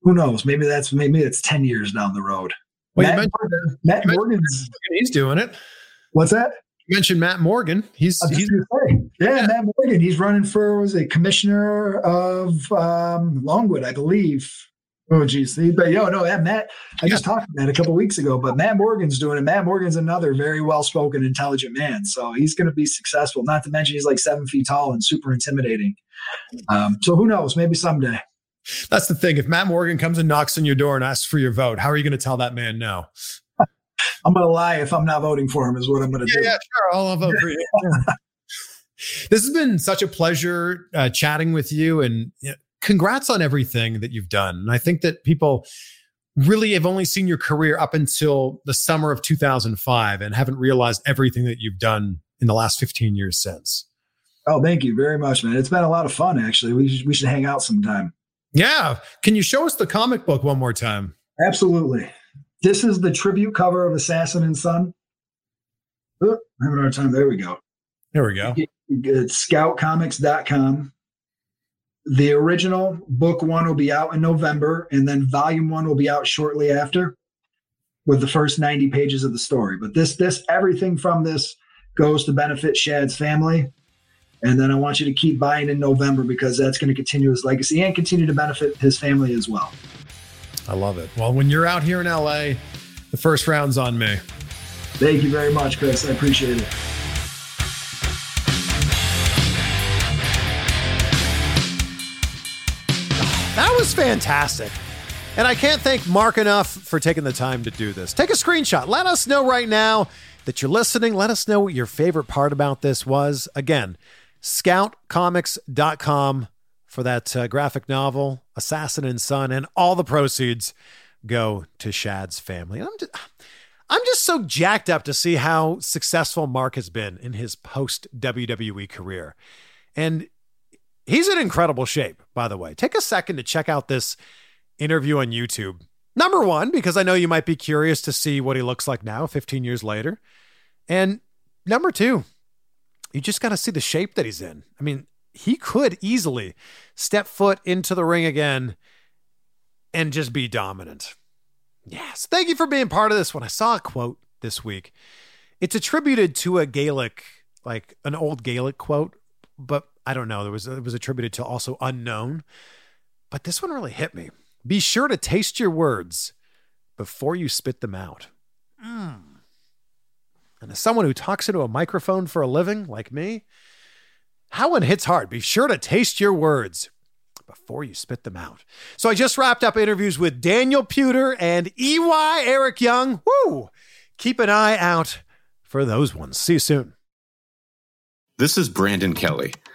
who knows? Maybe that's maybe it's ten years down the road. Well, Matt, you Morgan, Matt Morgan's He's doing it. what's that? You mentioned Matt Morgan. He's he's gonna yeah, Matt Morgan. He's running for was a commissioner of um, Longwood, I believe. Oh, geez. But yo, no, yeah, Matt. I just talked to Matt a couple weeks ago, but Matt Morgan's doing it. Matt Morgan's another very well-spoken, intelligent man, so he's going to be successful. Not to mention he's like seven feet tall and super intimidating. Um, so who knows? Maybe someday. that's the thing. If Matt Morgan comes and knocks on your door and asks for your vote, how are you going to tell that man no? I'm going to lie if I'm not voting for him. Is what I'm going to do. Yeah, sure. I'll vote for you. this has been such a pleasure uh, chatting with you, and you know, congrats on everything that you've done. And I think that people really have only seen your career up until the summer of 2005 and haven't realized everything that you've done in the last 15 years since. Oh, thank you very much, man. It's been a lot of fun. Actually, we should, we should hang out sometime. Yeah. Can you show us the comic book one more time? Absolutely. This is the tribute cover of Assassin and Son. Oh, I'm having a hard time. There we go. There we go. It's scoutcomics.com. The original book one will be out in November, and then volume one will be out shortly after with the first 90 pages of the story. But this, this, everything from this goes to benefit Shad's family. And then I want you to keep buying in November because that's going to continue his legacy and continue to benefit his family as well. I love it. Well, when you're out here in LA, the first round's on me. Thank you very much, Chris. I appreciate it. That was fantastic. And I can't thank Mark enough for taking the time to do this. Take a screenshot. Let us know right now that you're listening. Let us know what your favorite part about this was. Again, scoutcomics.com for that uh, graphic novel, Assassin and Son, and all the proceeds go to Shad's family. I'm just, I'm just so jacked up to see how successful Mark has been in his post WWE career. And he's in incredible shape, by the way. Take a second to check out this interview on YouTube. Number one, because I know you might be curious to see what he looks like now, 15 years later. And number two, you just got to see the shape that he's in. I mean, he could easily step foot into the ring again and just be dominant. Yes. Thank you for being part of this one. I saw a quote this week. It's attributed to a Gaelic, like an old Gaelic quote, but I don't know. There was it was attributed to also unknown. But this one really hit me. Be sure to taste your words before you spit them out. Mm. And as someone who talks into a microphone for a living, like me, how one hits hard. Be sure to taste your words before you spit them out. So I just wrapped up interviews with Daniel Puder and EY Eric Young. Woo! Keep an eye out for those ones. See you soon. This is Brandon Kelly,